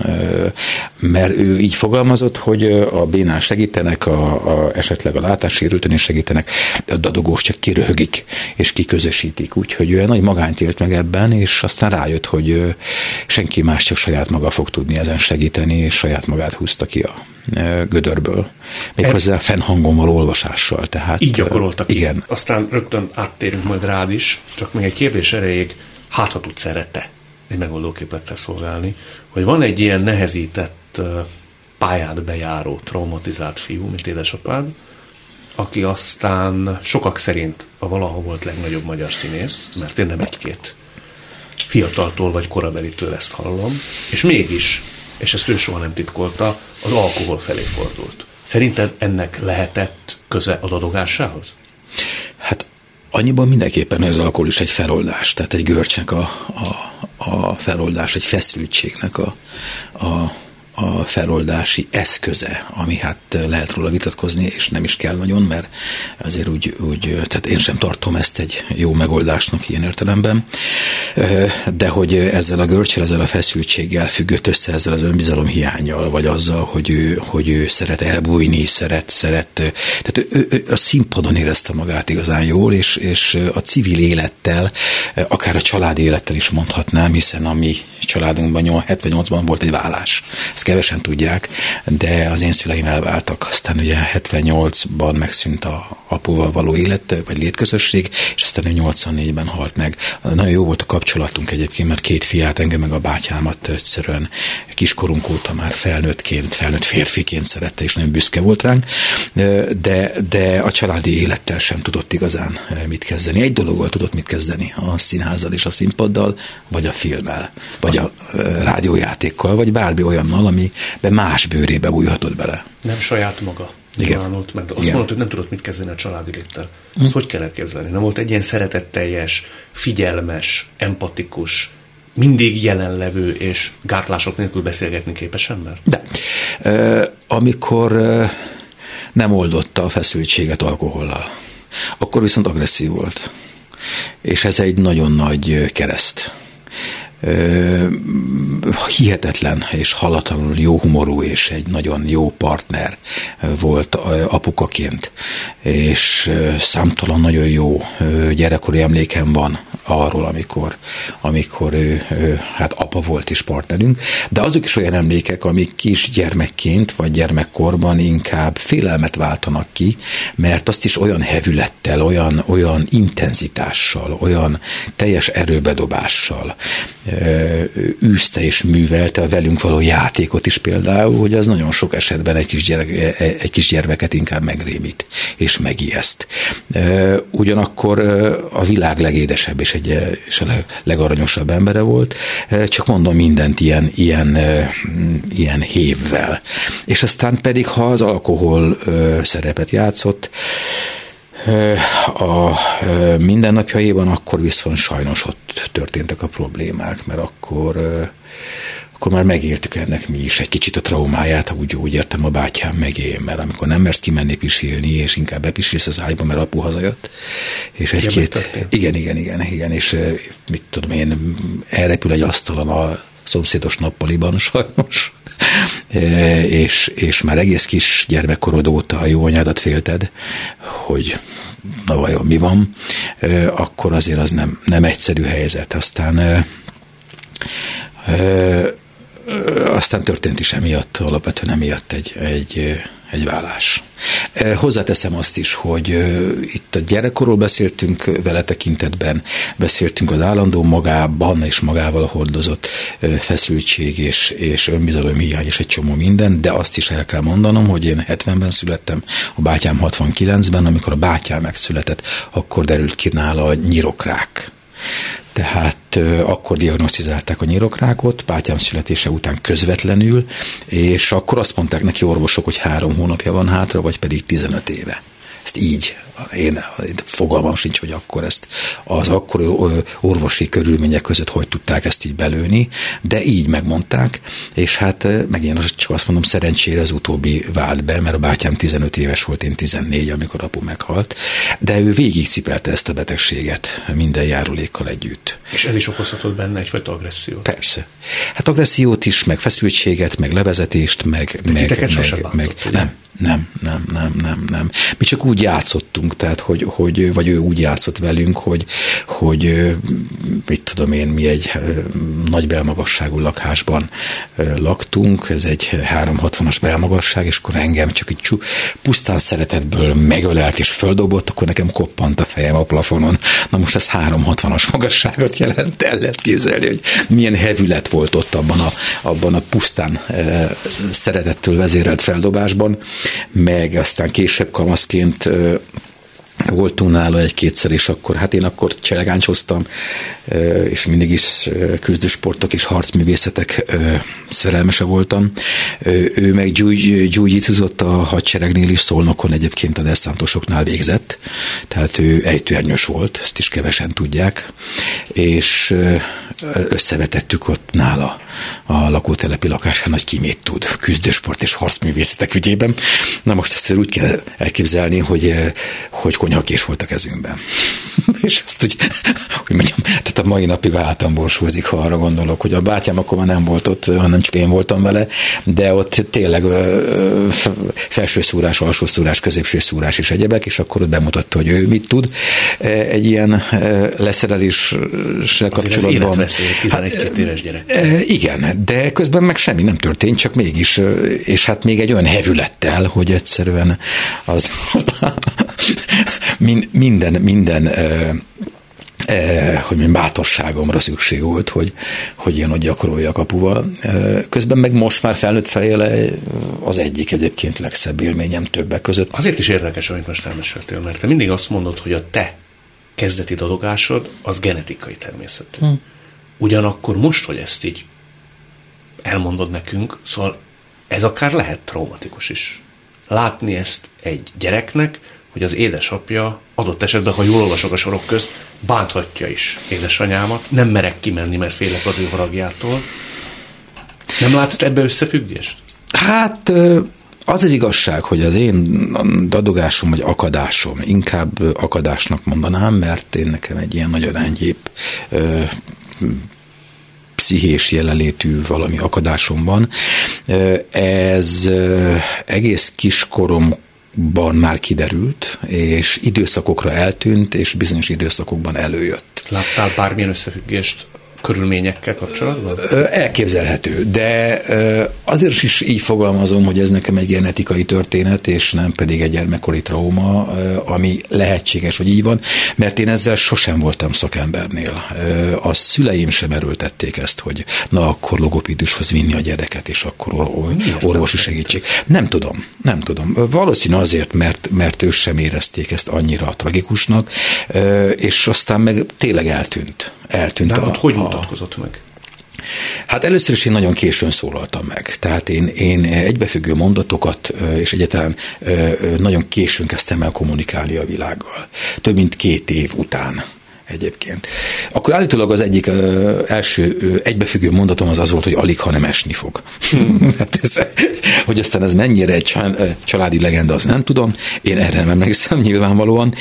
Mert ő így fogalmazott, hogy a bénán segítenek, a, a, esetleg a látássérültön is segítenek, a dadogós csak kiröhögik és kiközösítik. Úgyhogy ő nagy magányt élt meg ebben, és aztán rájött, hogy senki más csak saját maga fog tudni ezen segíteni, és saját magát húzta ki a gödörből. Méghozzá e... fennhangon való olvasással. Tehát, Így gyakoroltak. Igen. Aztán rögtön áttérünk majd rád is, csak még egy kérdés erejéig, hát ha tudsz erre te egy megoldóképlettel szolgálni, hogy van egy ilyen nehezített pályát bejáró, traumatizált fiú, mint édesapád, aki aztán sokak szerint a valaha volt legnagyobb magyar színész, mert én nem egy-két fiataltól vagy korabelitől ezt hallom, és mégis, és ezt ő soha nem titkolta, az alkohol felé fordult. Szerinted ennek lehetett köze a dadogásához? Hát annyiban mindenképpen az alkohol is egy feloldás, tehát egy görcsnek a, a, a feloldás, egy feszültségnek a, a a feloldási eszköze, ami hát lehet róla vitatkozni, és nem is kell nagyon, mert azért úgy, úgy tehát én sem tartom ezt egy jó megoldásnak ilyen értelemben, de hogy ezzel a görcsel, ezzel a feszültséggel függött össze ezzel az önbizalom hiányjal, vagy azzal, hogy ő, hogy ő szeret elbújni, szeret, szeret, tehát ő, ő, a színpadon érezte magát igazán jól, és, és a civil élettel, akár a családi élettel is mondhatnám, hiszen a mi családunkban 78-ban volt egy vállás. Ezt kevesen tudják, de az én szüleim váltak. Aztán ugye 78-ban megszűnt a apuval való élet, vagy létközösség, és aztán ő 84-ben halt meg. Nagyon jó volt a kapcsolatunk egyébként, mert két fiát, engem meg a bátyámat egyszerűen kiskorunk óta már felnőttként, felnőtt férfiként szerette, és nagyon büszke volt ránk, de, de a családi élettel sem tudott igazán mit kezdeni. Egy dologgal tudott mit kezdeni, a színházzal és a színpaddal, vagy a filmmel, vagy a rádiójátékkal, vagy bármi olyannal, amiben más bőrébe újhatott bele. Nem saját maga nyilvánult meg. Azt mondod, hogy nem tudott mit kezdeni a családi léttel. Azt hm. hogy kell elképzelni? Nem volt egy ilyen szeretetteljes, figyelmes, empatikus, mindig jelenlevő és gátlások nélkül beszélgetni képes ember? De. amikor nem oldotta a feszültséget alkohollal, akkor viszont agresszív volt. És ez egy nagyon nagy kereszt hihetetlen és halatlanul jó humorú és egy nagyon jó partner volt apukaként, és számtalan nagyon jó gyerekkori emlékem van arról, amikor, amikor ő, ő hát apa volt is partnerünk, de azok is olyan emlékek, amik kis gyermekként vagy gyermekkorban inkább félelmet váltanak ki, mert azt is olyan hevülettel, olyan, olyan intenzitással, olyan teljes erőbedobással űzte és művelte a velünk való játékot is például, hogy az nagyon sok esetben egy kis, gyerek, egy kis gyermeket inkább megrémít és megijeszt. Ugyanakkor a világ legédesebb és, egy, és a legaranyosabb embere volt, csak mondom mindent ilyen, ilyen, ilyen hévvel. És aztán pedig, ha az alkohol szerepet játszott, a mindennapjaiban, akkor viszont sajnos ott történtek a problémák, mert akkor akkor már megértük ennek mi is egy kicsit a traumáját, úgy, úgy értem a bátyám meg én, mert amikor nem mersz kimenni pisilni, és inkább bepisilsz az ágyba, mert apu hazajött, és egy-két... Igen, igen, igen, igen, és mit tudom én, elrepül egy asztalon a szomszédos nappaliban *laughs* sajnos, és, és már egész kis gyermekkorod óta a jó anyádat félted, hogy na vajon mi van, akkor azért az nem, nem egyszerű helyzet. Aztán aztán történt is emiatt, alapvetően emiatt egy, egy, egy vállás. Hozzáteszem azt is, hogy itt a gyerekkorról beszéltünk vele tekintetben, beszéltünk az állandó magában és magával hordozott feszültség és, és önbizalom hiány és egy csomó minden, de azt is el kell mondanom, hogy én 70-ben születtem, a bátyám 69-ben, amikor a bátyám megszületett, akkor derült ki nála a nyirokrák tehát akkor diagnosztizálták a nyirokrákot, bátyám születése után közvetlenül, és akkor azt mondták neki orvosok, hogy három hónapja van hátra, vagy pedig 15 éve. Ezt így én fogalmam sincs, hogy akkor ezt az akkori orvosi körülmények között hogy tudták ezt így belőni, de így megmondták, és hát megint csak azt mondom, szerencsére az utóbbi vált be, mert a bátyám 15 éves volt, én 14, amikor apu meghalt, de ő végig cipelte ezt a betegséget minden járulékkal együtt. És ez is okozhatott benne egyfajta agressziót? Persze. Hát agressziót is, meg feszültséget, meg levezetést, meg... De meg, meg, meg, meg nem, nem, nem, nem, nem, nem. Mi csak úgy játszottunk, tehát hogy, hogy vagy ő úgy játszott velünk, hogy, hogy mit tudom én, mi egy nagy belmagasságú lakásban laktunk, ez egy 360-as belmagasság, és akkor engem csak egy pusztán szeretetből megölelt és földobott, akkor nekem koppant a fejem a plafonon. Na most ez 360-as magasságot jelent, el lehet képzelni, hogy milyen hevület volt ott abban a, abban a pusztán szeretettől vezérelt feldobásban meg aztán később kamaszként voltunk nála egy-kétszer, és akkor, hát én akkor cselegáncsoztam, és mindig is küzdősportok és harcművészetek szerelmese voltam. Ő meg gyújjítúzott a hadseregnél is, Szolnokon egyébként a desztántosoknál végzett, tehát ő ejtőernyős volt, ezt is kevesen tudják, és összevetettük ott nála a lakótelepi lakásán, hogy ki mit tud küzdősport és harcművészetek ügyében. Na most ezt úgy kell elképzelni, hogy, hogy konyhakés volt a kezünkben. *laughs* és ezt úgy, hogy mondjam, tehát a mai napig a hátam borsózik, ha arra gondolok, hogy a bátyám akkor már nem volt ott, hanem csak én voltam vele, de ott tényleg felső szúrás, alsó szúrás, középső szúrás és egyebek, és akkor ott bemutatta, hogy ő mit tud egy ilyen leszereléssel kapcsolatban. Ez 11 hát, éves gyerek. Igen, de közben meg semmi nem történt, csak mégis, és hát még egy olyan hevülettel, hogy egyszerűen az, az minden, minden eh, hogy mondjam, bátorságomra szükség volt, hogy, hogy én ott gyakorolja a kapuval. Eh, közben meg most már felnőtt fejjel az egyik egyébként legszebb élményem többek között. Azért is érdekes, amit most elmeséltél, mert te mindig azt mondod, hogy a te kezdeti dadogásod az genetikai természetű. Hm. Ugyanakkor most, hogy ezt így elmondod nekünk, szóval ez akár lehet traumatikus is. Látni ezt egy gyereknek, hogy az édesapja adott esetben, ha jól olvasok a sorok közt, bánthatja is édesanyámat, nem merek kimenni, mert félek az ő haragjától. Nem látsz ebbe összefüggést? Hát az az igazság, hogy az én dadogásom vagy akadásom, inkább akadásnak mondanám, mert én nekem egy ilyen nagyon enyhébb pszichés jelenlétű valami akadásom van. Ez egész kiskorom ban már kiderült, és időszakokra eltűnt, és bizonyos időszakokban előjött. Láttál bármilyen összefüggést körülményekkel kapcsolatban? Elképzelhető, de azért is így fogalmazom, hogy ez nekem egy genetikai történet, és nem pedig egy gyermekkori trauma, ami lehetséges, hogy így van, mert én ezzel sosem voltam szakembernél. A szüleim sem erőltették ezt, hogy na akkor logopédushoz vinni a gyereket, és akkor or- orvosi segítség. Nem tudom, nem tudom. Valószínű azért, mert, mert ők sem érezték ezt annyira tragikusnak, és aztán meg tényleg eltűnt eltűnt. De a, hogy mutatkozott meg? Hát először is én nagyon későn szólaltam meg. Tehát én, én egybefüggő mondatokat, és egyáltalán nagyon későn kezdtem el kommunikálni a világgal. Több mint két év után egyébként. Akkor állítólag az egyik ö, első ö, egybefüggő mondatom az az volt, hogy alig, ha nem esni fog. Hmm. *laughs* hát ez, hogy aztán ez mennyire egy családi legenda, azt nem tudom. Én erre nem emlékszem nyilvánvalóan.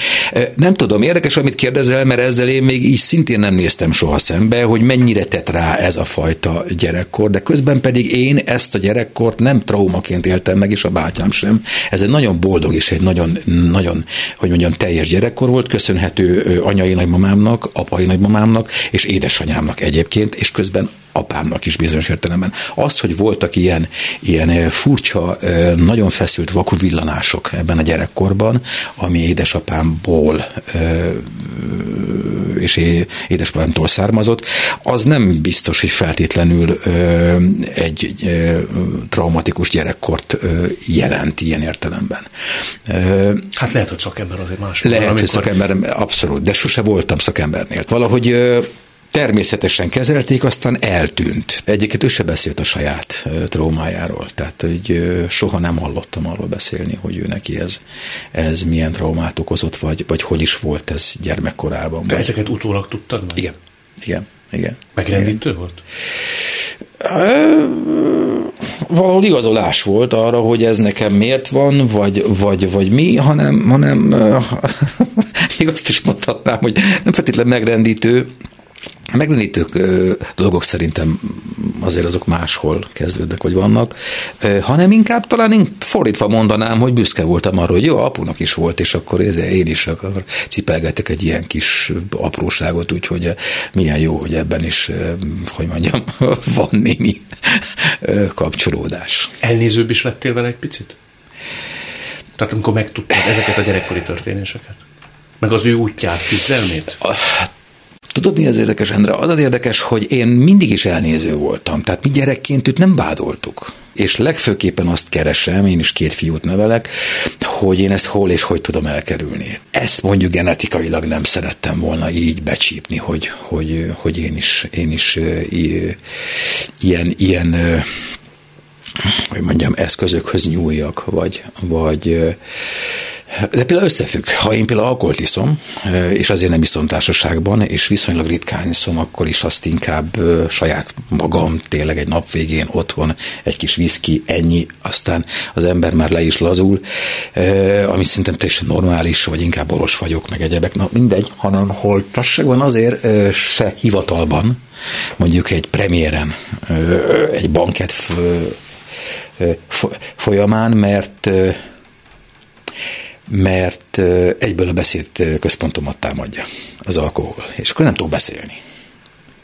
Nem tudom, érdekes, amit kérdezel, mert ezzel én még így szintén nem néztem soha szembe, hogy mennyire tett rá ez a fajta gyerekkor, de közben pedig én ezt a gyerekkort nem traumaként éltem meg, és a bátyám sem. Ez egy nagyon boldog és egy nagyon, nagyon, hogy mondjam, teljes gyerekkor volt, köszönhető anyai nagymamám nagymamámnak, apai nagymamámnak és édesanyámnak egyébként, és közben apámnak is bizonyos értelemben. Az, hogy voltak ilyen, ilyen eh, furcsa, eh, nagyon feszült vakuvillanások ebben a gyerekkorban, ami édesapámból eh, és édesapámtól származott, az nem biztos, hogy feltétlenül egy traumatikus gyerekkort jelent ilyen értelemben. Hát lehet, hogy szakember azért más. Lehet, amikor... hogy szakember, abszolút, de sose voltam szakembernél. Valahogy természetesen kezelték, aztán eltűnt. Egyiket ő se beszélt a saját traumájáról, tehát hogy soha nem hallottam arról beszélni, hogy ő neki ez, ez milyen traumát okozott, vagy, vagy hogy is volt ez gyermekkorában. Vagy. ezeket utólag tudtad meg? Igen, igen, igen. Megrendítő igen. volt? valahol igazolás volt arra, hogy ez nekem miért van, vagy, vagy, vagy mi, hanem, hanem *laughs* még azt is mondhatnám, hogy nem feltétlenül megrendítő, a meglenítő dolgok szerintem azért azok máshol kezdődnek, vagy vannak, hanem inkább talán én fordítva mondanám, hogy büszke voltam arra, hogy jó, apunak is volt, és akkor én is akkor cipelgetek egy ilyen kis apróságot, úgyhogy milyen jó, hogy ebben is, hogy mondjam, *laughs* van némi kapcsolódás. Elnézőbb is lettél vele egy picit? Tehát amikor megtudtad ezeket a gyerekkori történéseket? Meg az ő útját, küzdelmét? Tudod, mi az érdekes, Endre? Az az érdekes, hogy én mindig is elnéző voltam. Tehát mi gyerekként őt nem vádoltuk. És legfőképpen azt keresem, én is két fiút nevelek, hogy én ezt hol és hogy tudom elkerülni. Ezt mondjuk genetikailag nem szerettem volna így becsípni, hogy, hogy, hogy én is, én is ilyen, ilyen hogy mondjam, eszközökhöz nyúljak, vagy, vagy De például összefügg. Ha én például alkoholt iszom, és azért nem iszom társaságban, és viszonylag ritkán iszom, akkor is azt inkább saját magam, tényleg egy nap végén otthon egy kis viszki, ennyi, aztán az ember már le is lazul, ami szerintem teljesen normális, vagy inkább boros vagyok, meg egyebek, na mindegy, hanem hol társaságban azért se hivatalban, mondjuk egy premiéren, egy banket folyamán, mert mert egyből a beszéd központomat támadja az alkohol, és akkor nem tudok beszélni.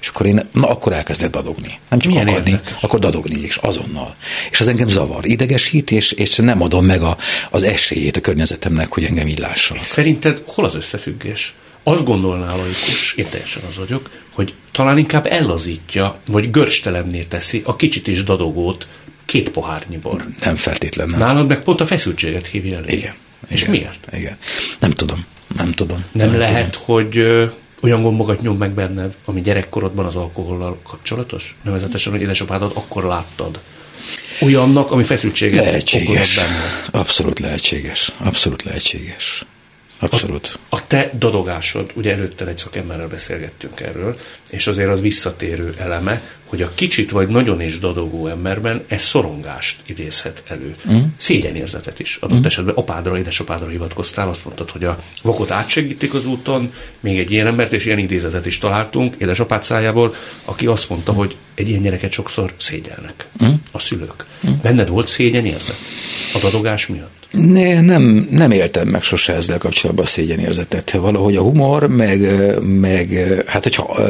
És akkor én, na akkor elkezdett dadogni. Nem csak Milyen akadni, érdekes. akkor dadogni is, azonnal. És az engem zavar, idegesít, és, és nem adom meg a, az esélyét a környezetemnek, hogy engem így lássanak. Szerinted hol az összefüggés? Azt gondolná a laikus, én teljesen az vagyok, hogy talán inkább ellazítja, vagy görstelenné teszi a kicsit is dadogót két pohárnyi bor. Nem feltétlenül. Nálad meg pont a feszültséget hívja elő. Igen. És igen, miért? Igen. Nem tudom. Nem tudom. Nem, nem lehet, tudom. hogy ö, olyan gombokat nyom meg benned, ami gyerekkorodban az alkohollal kapcsolatos? Nevezetesen, hogy édesapádat akkor láttad. Olyannak, ami feszültséget lehetséges. benne. Abszolút lehetséges. Abszolút lehetséges. Abszolút. A, a te dadogásod, ugye előtte egy szakemberrel beszélgettünk erről, és azért az visszatérő eleme, hogy a kicsit vagy nagyon is dadogó emberben ez szorongást idézhet elő. Mm. Szégyenérzetet is. Adott mm. esetben apádra, édesapádra hivatkoztál, azt mondtad, hogy a vakot átsegítik az úton, még egy ilyen embert, és ilyen idézetet is találtunk édesapád szájából, aki azt mondta, hogy egy ilyen gyereket sokszor szégyelnek mm. a szülők. Mm. Benned volt szégyenérzet a dadogás miatt? Ne, nem, nem éltem meg sose ezzel kapcsolatban a szégyenérzetet. Valahogy a humor, meg, meg hát hogyha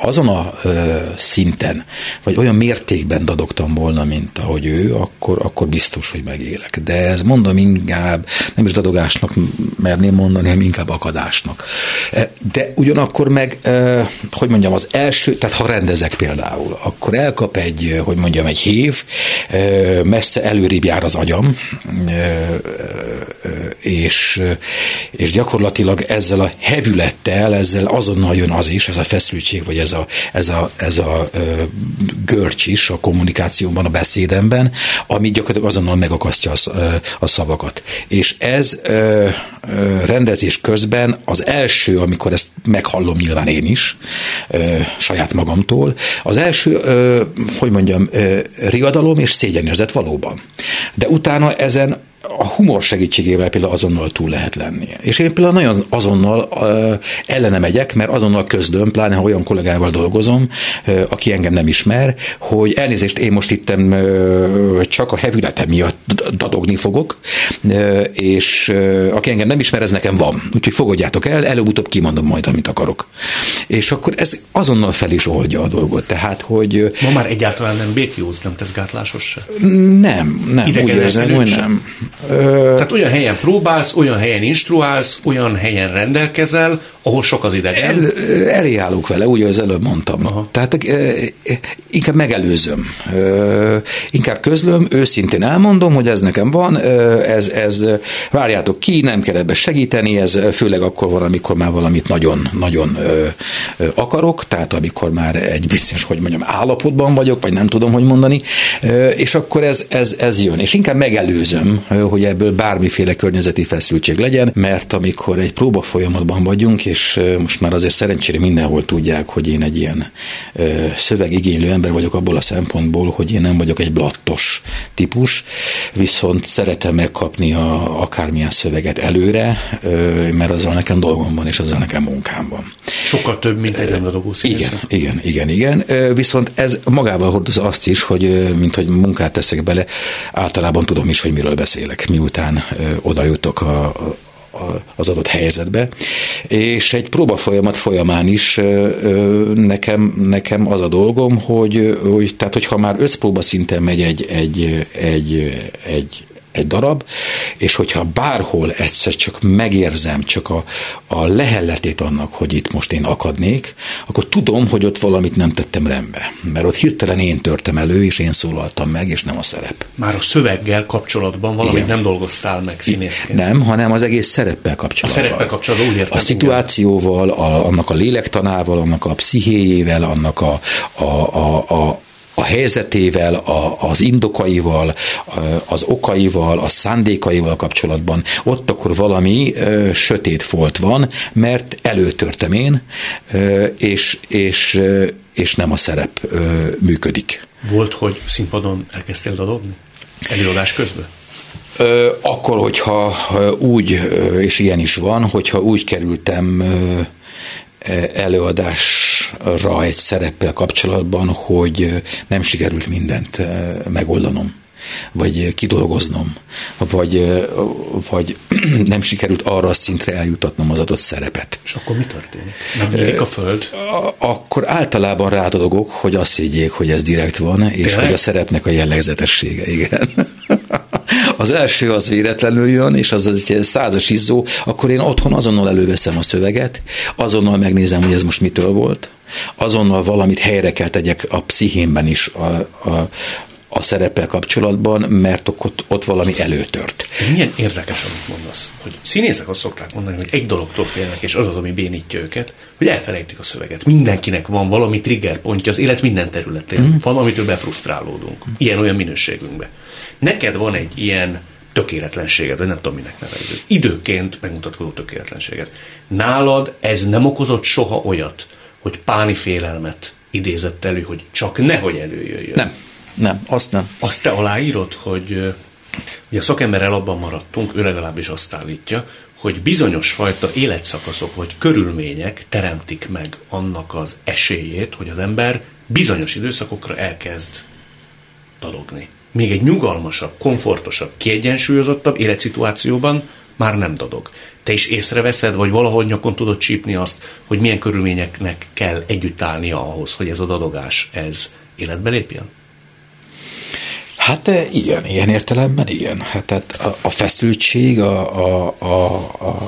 azon a ö, szinten, vagy olyan mértékben dadogtam volna, mint ahogy ő, akkor, akkor biztos, hogy megélek. De ez mondom inkább, nem is dadogásnak merném mondani, hanem inkább akadásnak. E, de ugyanakkor meg, ö, hogy mondjam, az első, tehát ha rendezek például, akkor elkap egy, hogy mondjam, egy hív, ö, messze előrébb jár az agyam, és, és gyakorlatilag ezzel a hevülettel, ezzel azonnal jön az is, ez a feszültség, vagy ez a, ez a, ez a görcs is a kommunikációban, a beszédemben, ami gyakorlatilag azonnal megakasztja a, a szavakat. És ez ö, ö, rendezés közben az első, amikor ezt meghallom nyilván én is, ö, saját magamtól, az első, ö, hogy mondjam, ö, riadalom és szégyenérzet valóban. De utána ezen a humor segítségével például azonnal túl lehet lenni. És én például nagyon azonnal ellene megyek, mert azonnal közlöm, pláne ha olyan kollégával dolgozom, aki engem nem ismer, hogy elnézést, én most itt uh, csak a hevületem miatt dadogni fogok, és aki engem nem ismer, ez nekem van. Úgyhogy fogadjátok el, előbb-utóbb kimondom majd, amit akarok. És akkor ez azonnal fel is oldja a dolgot. Tehát, hogy... Ma már egyáltalán nem békjóz, nem tesz gátlásos se? Nem, nem. Idegen úgy érzem, hogy nem. Tehát olyan helyen próbálsz, olyan helyen instruálsz, olyan helyen rendelkezel, ahol sok az idegen. El, elé állok vele, úgy, az előbb mondtam. Aha. Tehát inkább megelőzöm. Inkább közlöm, őszintén elmondom, hogy ez nekem van, ez, ez várjátok ki, nem kell ebbe segíteni, ez főleg akkor van, amikor már valamit nagyon, nagyon akarok, tehát amikor már egy bizonyos, hogy mondjam, állapotban vagyok, vagy nem tudom, hogy mondani, és akkor ez, ez, ez jön. És inkább megelőzöm, hogy ebből bármiféle környezeti feszültség legyen, mert amikor egy próba folyamatban vagyunk, és most már azért szerencsére mindenhol tudják, hogy én egy ilyen szövegigénylő ember vagyok abból a szempontból, hogy én nem vagyok egy blattos típus, viszont szeretem megkapni a, akármilyen szöveget előre, mert azzal nekem dolgom van, és azzal nekem munkám van. Sokkal több, mint egy rendadogó Igen, igen, igen, igen. Viszont ez magával hordozza azt is, hogy mint hogy munkát teszek bele, általában tudom is, hogy miről beszélek miután oda jutok a, az adott helyzetbe. És egy próba folyamat folyamán is nekem, nekem az a dolgom, hogy, hogy tehát hogyha már összpróba szinten megy egy, egy, egy, egy egy darab, és hogyha bárhol egyszer csak megérzem csak a, a lehelletét annak, hogy itt most én akadnék, akkor tudom, hogy ott valamit nem tettem rendbe. Mert ott hirtelen én törtem elő, és én szólaltam meg, és nem a szerep. Már a szöveggel kapcsolatban valamit igen. nem dolgoztál meg színészként. Nem, hanem az egész szereppel kapcsolatban. A szereppel kapcsolatban úgy értem. A szituációval, a, annak a lélektanával, annak a pszichéjével, annak a, a, a, a a helyzetével, a, az indokaival, az okaival, a szándékaival kapcsolatban ott akkor valami ö, sötét folt van, mert előtörtem én, ö, és, és, és nem a szerep ö, működik. Volt, hogy színpadon elkezdtél dadogni? Előadás közben? Akkor, hogyha úgy, és ilyen is van, hogyha úgy kerültem előadásra egy szereppel kapcsolatban, hogy nem sikerült mindent megoldanom vagy kidolgoznom, vagy, vagy *clears throat* nem sikerült arra a szintre eljutatnom az adott szerepet. És akkor mi történik? Megnyílik a föld? Akkor általában rádologok, hogy azt higgyék, hogy ez direkt van, és Tényleg? hogy a szerepnek a jellegzetessége, igen. *laughs* Az első az véletlenül jön, és az egy százas izzó, akkor én otthon azonnal előveszem a szöveget, azonnal megnézem, hogy ez most mitől volt, azonnal valamit helyre kell tegyek a pszichémben is, a, a, a szereppel kapcsolatban, mert ott, ott valami előtört. Milyen érdekes, amit mondasz, hogy színészek azt szokták mondani, hogy egy dologtól félnek, és az az, ami bénítja őket, hogy elfelejtik a szöveget. Mindenkinek van valami triggerpontja az élet minden területén. Mm. Van, amitől befrusztrálódunk. Ilyen-olyan minőségünkben. Neked van egy ilyen tökéletlenséged, vagy nem tudom, minek nevezzük. Időként megmutatkozó tökéletlenséged. Nálad ez nem okozott soha olyat, hogy páni félelmet idézett elő, hogy csak nehogy előjöjjön. Nem, nem, azt nem. Azt te aláírod, hogy ugye a szakemberrel abban maradtunk, ő legalábbis azt állítja, hogy bizonyos fajta életszakaszok vagy körülmények teremtik meg annak az esélyét, hogy az ember bizonyos időszakokra elkezd dadogni még egy nyugalmasabb, komfortosabb, kiegyensúlyozottabb életszituációban már nem dadog. Te is észreveszed, vagy valahol nyakon tudod csípni azt, hogy milyen körülményeknek kell együtt állnia ahhoz, hogy ez a dadogás, ez életbe lépjen? Hát igen, ilyen értelemben igen. Hát tehát a, a feszültség, a, a, a,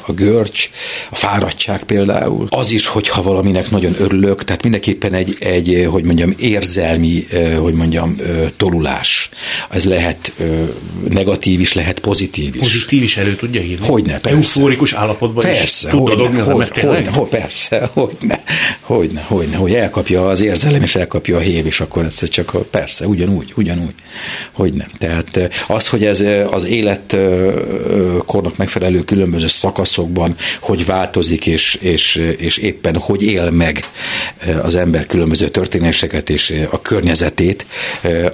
a, görcs, a fáradtság például, az is, hogyha valaminek nagyon örülök, tehát mindenképpen egy, egy hogy mondjam, érzelmi, hogy mondjam, tolulás. Ez lehet negatív is, lehet pozitív is. Pozitív is elő tudja hívni? Hogyne, persze. Eufórikus állapotban persze, is tud hogyne, hogy, hogyne, hogy, persze, hogyne, hogyne, hogyne, hogy elkapja az érzelem, és elkapja a hév, és akkor egyszer csak persze, ugyanúgy, ugyanúgy hogy nem. Tehát az, hogy ez az életkornak megfelelő különböző szakaszokban, hogy változik, és, és, és éppen hogy él meg az ember különböző történéseket és a környezetét,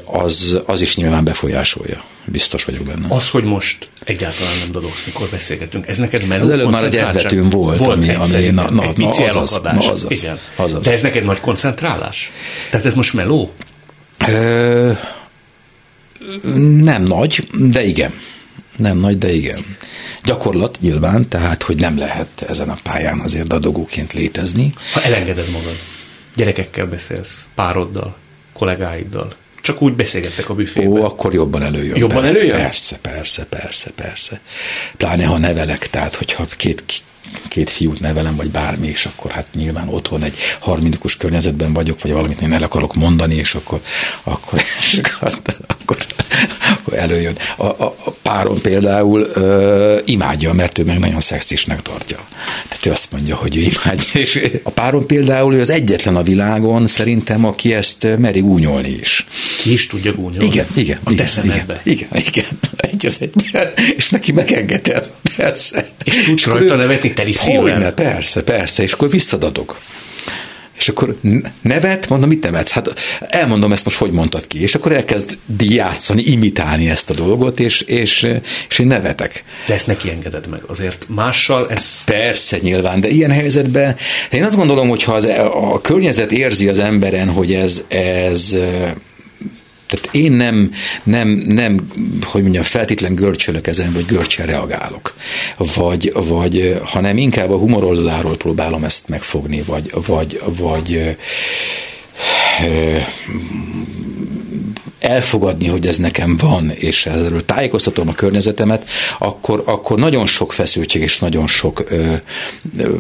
az, az is nyilván befolyásolja. Biztos vagyok benne. Az, hogy most egyáltalán nem dadogsz, mikor beszélgetünk. Ez neked meló? Az előbb már egy elvetőm volt, volt ami, ami na, na, egy na, azaz, na, azaz, Igen. azaz. De ez neked nagy koncentrálás? Tehát ez most meló? Ö, nem nagy, de igen. Nem nagy, de igen. Gyakorlat nyilván, tehát, hogy nem lehet ezen a pályán azért dadogóként létezni. Ha elengeded magad, gyerekekkel beszélsz, pároddal, kollégáiddal, csak úgy beszélgettek a büfében. Ó, akkor jobban előjön. Jobban előjön? Persze, persze, persze, persze. Pláne, ha nevelek, tehát, hogyha két két fiút nevelem, vagy bármi, és akkor hát nyilván otthon egy harmonikus környezetben vagyok, vagy valamit én el akarok mondani, és akkor, akkor, *laughs* és akkor, akkor, előjön. A, a, a párom például ö, imádja, mert ő meg nagyon szexisnek tartja. Tehát ő azt mondja, hogy ő imádja, és a párom például ő az egyetlen a világon szerintem, aki ezt meri únyolni is. Ki is tudja gúnyolni? Igen, igen. A igen, igen, igen, igen, egy az egyben, és neki megengedem, persze. És tudsz rajta nevetni teli szívvel? Hogyne, persze, persze, és akkor visszadadok. És akkor nevet, mondom, mit nevetsz? Hát elmondom ezt most, hogy mondtad ki. És akkor elkezd játszani, imitálni ezt a dolgot, és, és, és én nevetek. De ezt neki engeded meg. Azért mással ez... Persze, nyilván, de ilyen helyzetben én azt gondolom, hogy ha az, a környezet érzi az emberen, hogy ez, ez tehát én nem, nem, nem hogy mondjam, feltétlen görcsölök ezen, vagy görcsel reagálok. Vagy, vagy, hanem inkább a humoroldaláról próbálom ezt megfogni, vagy, vagy, vagy elfogadni, hogy ez nekem van, és erről tájékoztatom a környezetemet, akkor, akkor nagyon sok feszültség és nagyon sok ö, ö,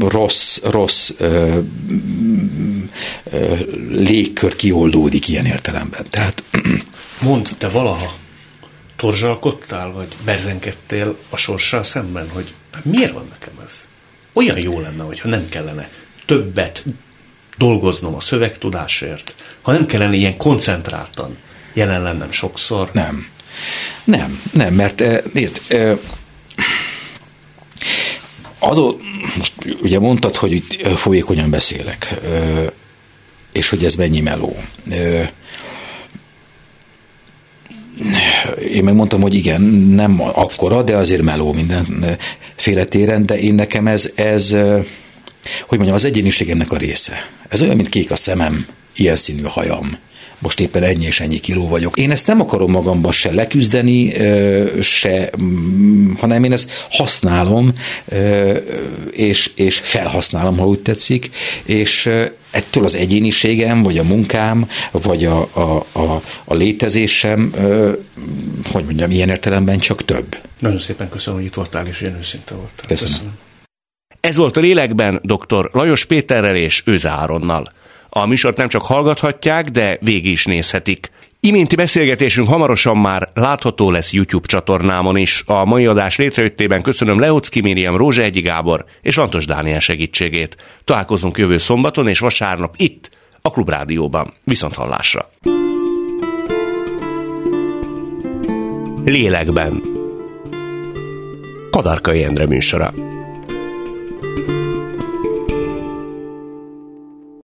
rossz, rossz ö, ö, légkör kioldódik ilyen értelemben. Tehát *clears throat* Mondd, te valaha torzsalkodtál, vagy berzenkedtél a sorssal szemben, hogy miért van nekem ez? Olyan jó lenne, hogyha nem kellene többet dolgoznom a szövegtudásért, ha nem kellene ilyen koncentráltan jelen lennem sokszor? Nem. Nem, nem, mert nézd, azon, most ugye mondtad, hogy itt folyékonyan beszélek, és hogy ez mennyi meló. Én megmondtam, hogy igen, nem akkora, de azért meló mindenféle téren, de én nekem ez, ez hogy mondjam, az egyéniségemnek a része. Ez olyan, mint kék a szemem, ilyen színű hajam, most éppen ennyi és ennyi kiló vagyok. Én ezt nem akarom magamban se leküzdeni, se, mm, hanem én ezt használom, és, és felhasználom, ha úgy tetszik, és ettől az egyéniségem, vagy a munkám, vagy a, a, a, a létezésem, hogy mondjam, ilyen értelemben csak több. Nagyon szépen köszönöm, hogy itt voltál, és ilyen őszinte voltál. Köszönöm. köszönöm. Ez volt a lélekben dr. Lajos Péterrel és Őze Áronnal. A műsort nem csak hallgathatják, de végig is nézhetik. Iménti beszélgetésünk hamarosan már látható lesz YouTube csatornámon is. A mai adás létrejöttében köszönöm Leocki Miriam, Rózsa Egyi Gábor és Lantos Dániel segítségét. Találkozunk jövő szombaton és vasárnap itt, a Klubrádióban. Viszont hallásra! Lélekben Kadarkai Endre műsora